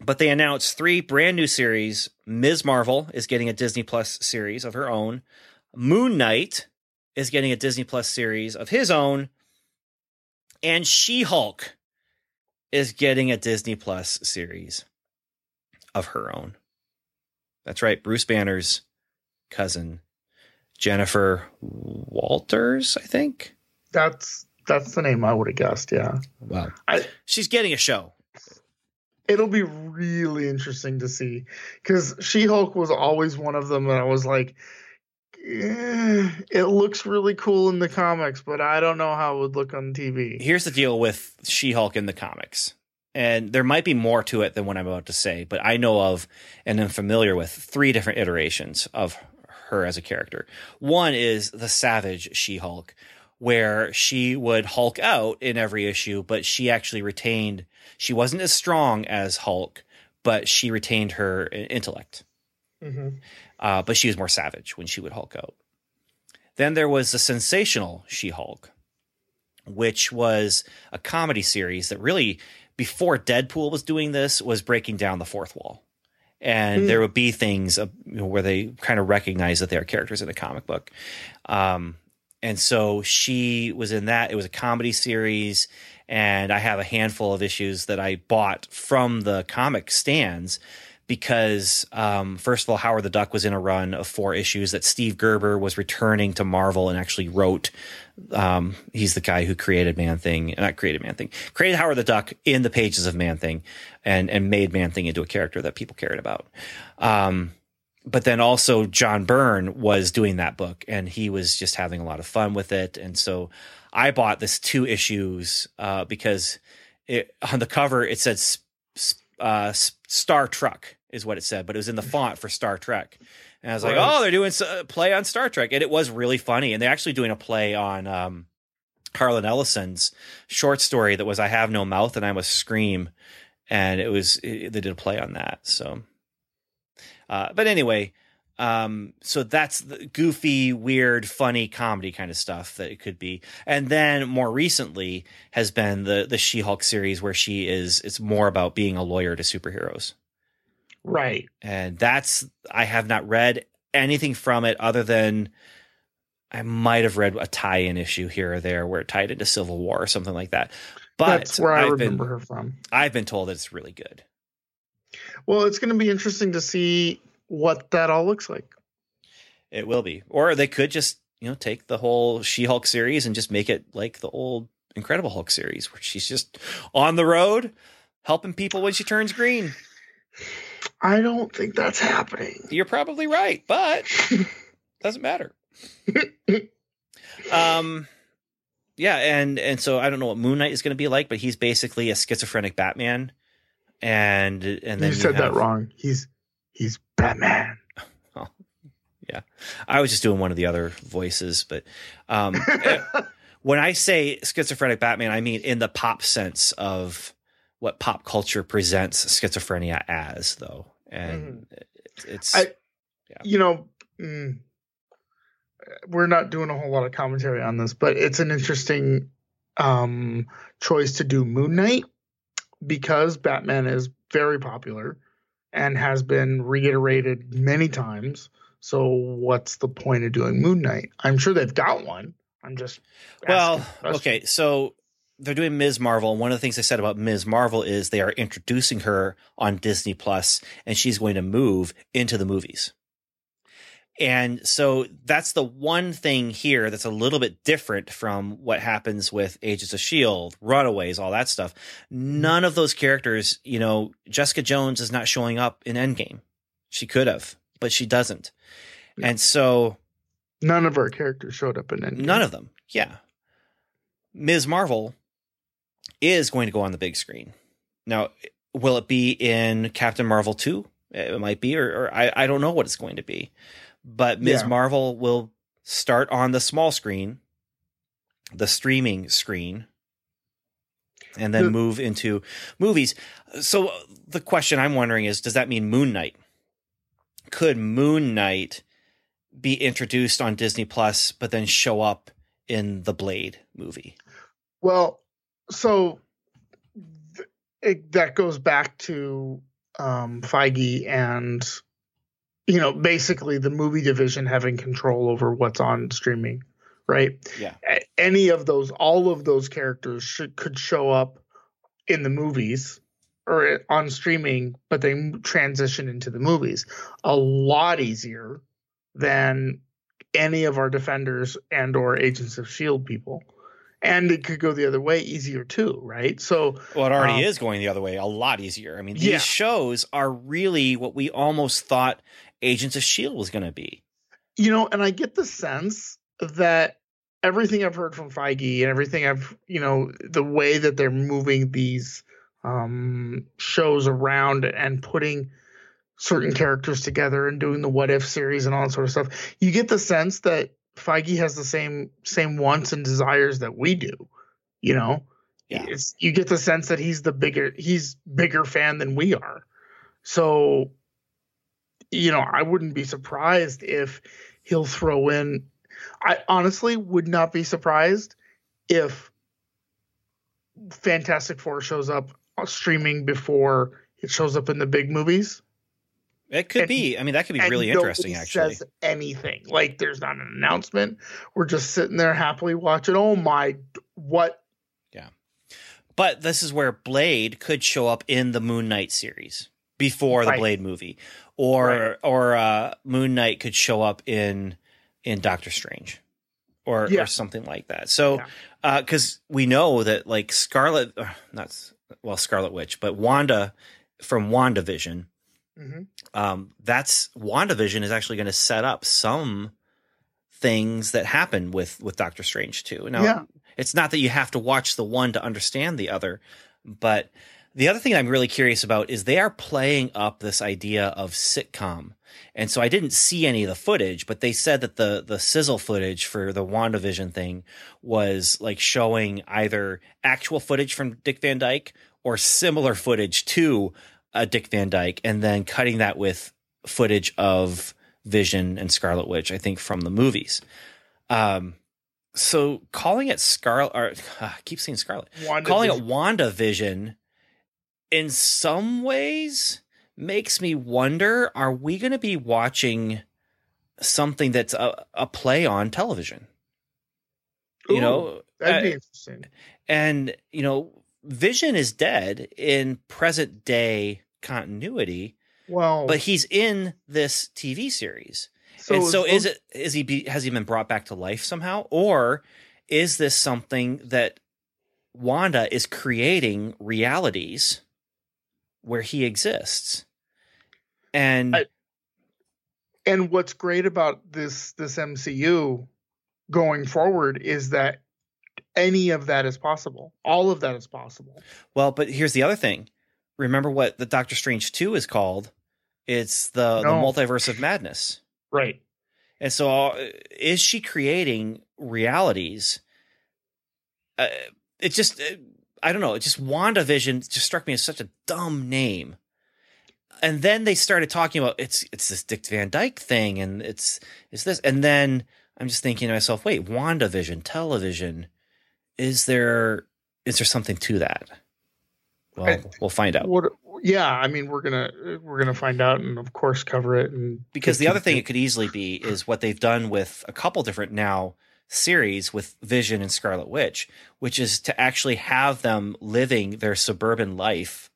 but they announced three brand new series. Ms. Marvel is getting a Disney Plus series of her own. Moon Knight is getting a Disney Plus series of his own. And She Hulk is getting a Disney Plus series of her own. That's right, Bruce Banner's cousin, Jennifer Walters, I think. That's that's the name I would have guessed. Yeah. Wow. I, She's getting a show. It'll be really interesting to see because She Hulk was always one of them that I was like, eh, it looks really cool in the comics, but I don't know how it would look on TV. Here's the deal with She Hulk in the comics. And there might be more to it than what I'm about to say, but I know of and am familiar with three different iterations of her as a character. One is the Savage She Hulk, where she would Hulk out in every issue, but she actually retained, she wasn't as strong as Hulk, but she retained her intellect. Mm-hmm. Uh, but she was more savage when she would Hulk out. Then there was the sensational She Hulk, which was a comedy series that really, before Deadpool was doing this, was breaking down the fourth wall. And mm. there would be things uh, you know, where they kind of recognize that they are characters in a comic book. Um, and so she was in that. It was a comedy series, and I have a handful of issues that I bought from the comic stands because um, first of all, Howard the Duck was in a run of four issues that Steve Gerber was returning to Marvel and actually wrote. Um, he's the guy who created Man Thing, not created Man Thing, created Howard the Duck in the pages of Man Thing, and and made Man Thing into a character that people cared about. Um, but then also John Byrne was doing that book and he was just having a lot of fun with it. And so I bought this two issues uh, because it, on the cover it said uh, Star Trek is what it said, but it was in the font for Star Trek. And I was like, oh, they're doing a play on Star Trek. And it was really funny. And they're actually doing a play on um, Harlan Ellison's short story that was I Have No Mouth and I Must Scream. And it was, it, they did a play on that. So uh, but anyway, um, so that's the goofy, weird, funny comedy kind of stuff that it could be. And then more recently has been the the She Hulk series where she is it's more about being a lawyer to superheroes. Right. And that's I have not read anything from it other than I might have read a tie-in issue here or there where it tied into Civil War or something like that. But that's where I I've remember been, her from. I've been told that it's really good. Well, it's going to be interesting to see what that all looks like. It will be. Or they could just, you know, take the whole She Hulk series and just make it like the old Incredible Hulk series where she's just on the road helping people when she turns green. I don't think that's happening. You're probably right, but doesn't matter. um yeah, and and so I don't know what Moon Knight is going to be like, but he's basically a schizophrenic Batman and and then you said you have, that wrong. He's he's Batman. Oh, yeah. I was just doing one of the other voices, but um, when I say schizophrenic Batman, I mean in the pop sense of what pop culture presents schizophrenia as, though, and mm. it's, it's I, yeah. you know. Mm, we're not doing a whole lot of commentary on this, but it's an interesting um, choice to do Moon Knight because Batman is very popular and has been reiterated many times. So what's the point of doing Moon Knight? I'm sure they've got one. I'm just well, okay. So they're doing Ms. Marvel. and One of the things they said about Ms. Marvel is they are introducing her on Disney Plus, and she's going to move into the movies. And so that's the one thing here that's a little bit different from what happens with Agents of S.H.I.E.L.D., Runaways, all that stuff. None of those characters, you know, Jessica Jones is not showing up in Endgame. She could have, but she doesn't. And so. None of our characters showed up in Endgame. None of them. Yeah. Ms. Marvel is going to go on the big screen. Now, will it be in Captain Marvel 2? It might be, or, or I, I don't know what it's going to be but Ms. Yeah. Marvel will start on the small screen, the streaming screen, and then the, move into movies. So uh, the question I'm wondering is does that mean Moon Knight? Could Moon Knight be introduced on Disney Plus but then show up in the Blade movie? Well, so th- it, that goes back to um, Feige and you know, basically the movie division having control over what's on streaming, right? Yeah. Any of those, all of those characters should could show up in the movies or on streaming, but they transition into the movies a lot easier than any of our defenders and or agents of shield people and it could go the other way easier too, right? So, well, it already um, is going the other way a lot easier. I mean, these Yeah. shows are really what we almost thought Agents of Shield was going to be. you know, and I get the sense that everything I've heard from Feige and everything I've, you know, the way that they're moving these um, shows around and putting certain characters together and doing the what if series and all that sort of stuff, you get the sense that Feige has the same same wants and desires that we do. You know, Yeah. it's you get the sense that he's the bigger he's bigger fan than we are. So, you know, I wouldn't be surprised if he'll throw in. I honestly would not be surprised if Fantastic Four shows up uh, streaming before it shows up in the big movies. It could And- be. I mean, that could be really interesting, actually. Says anything like there's not an announcement. We're just sitting there happily watching. Oh my, what? Yeah, but this is where Blade could show up in the Moon Knight series before the Right. Blade movie, or Right. or uh, Moon Knight could show up in in Doctor Strange, or Yeah. or something like that. So, Yeah. because we know that like Scarlet, uh, not well Scarlet Witch, but Wanda from WandaVision, Mhm. um, that's WandaVision is actually going to set up some things that happen with with Doctor Strange too. Now, Yeah. it's not that you have to watch the one to understand the other, but the other thing I'm really curious about is they are playing up this idea of sitcom. And so I didn't see any of the footage, but they said that the the sizzle footage for the WandaVision thing was like showing either actual footage from Dick Van Dyke or similar footage to uh, Dick Van Dyke, and then cutting that with footage of Vision and Scarlet Witch, I think from the movies. Um, so calling it Scarlet, or I keep saying Scarlet, Wanda calling it Wanda Vision- in some ways makes me wonder are we going to be watching something that's a, a play on television? You know, that'd be uh, interesting. and you know, Vision is dead in present day continuity, Well, but he's in this TV series. so and so is it is he be, has he been brought back to life somehow or is this something that Wanda is creating realities where he exists and I- And what's great about this this MCU going forward is that any of that is possible. All of that is possible. well but here's the other thing remember what the Doctor Strange 2 is called it's the No. the multiverse of madness Right. And so, uh, is she creating realities? Uh, it just, uh, I don't know. It just WandaVision just struck me as such a dumb name. And then they started talking about it's it's this Dick Van Dyke thing, and it's it's this, and then I'm just thinking to myself, wait, WandaVision, television, is there is there something to that? Well, I- we'll find out. What? Yeah, I mean, we're gonna we're gonna find out, and of course, cover it. And because the other thing it could easily be is what they've done with a couple different now series with Vision and Scarlet Witch, which is to actually have them living their suburban life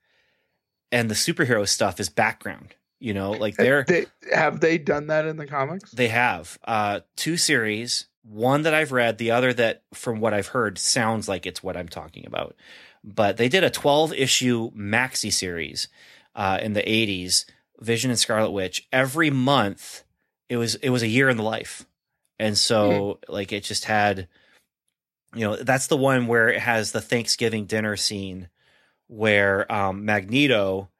and the superhero stuff is background. You know, like they're they, have they done that in the comics? they have uh two series, one that I've read, the other that from what I've heard sounds like it's what I'm talking about. But they did a 12 issue maxi series uh in the 80s, Vision and Scarlet Witch. Every month it was it was a year in the life. And so like it just had you know, that's the one where it has the Thanksgiving dinner scene where um Magneto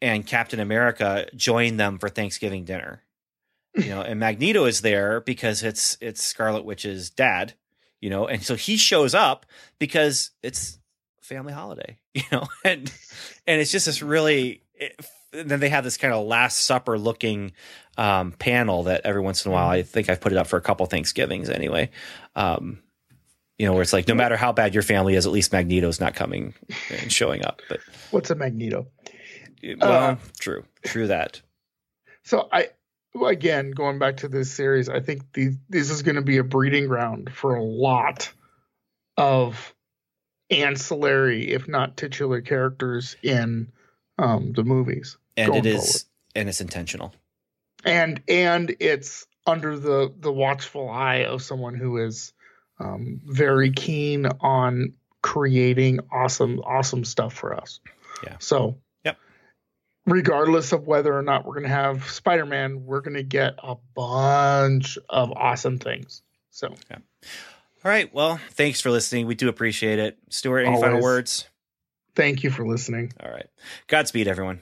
and Captain America join them for Thanksgiving dinner you know, and Magneto is there because it's it's Scarlet Witch's dad, you know, and so he shows up because it's family holiday, you know, and and it's just this really. It, and then they have this kind of Last Supper looking um, panel that every once in a while I think I've put it up for a couple Thanksgivings anyway. Um, you know, where it's like no matter how bad your family is, at least Magneto's not coming and showing up. But What's a Magneto? well, Uh, true, true that. So I well, again going back to this series, I think the, this is going to be a breeding ground for a lot of ancillary, if not titular characters in um, the movies, And it is, is, and it's intentional. and and it's under the the watchful eye of someone who is um, very keen on creating awesome, awesome stuff for us. Yeah. So, Yep. regardless of whether or not we're going to have Spider Man, we're going to get a bunch of awesome things. So, All right. Well, thanks for listening. We do appreciate it. Stuart, any final words? thank you for listening. All right. Godspeed, everyone.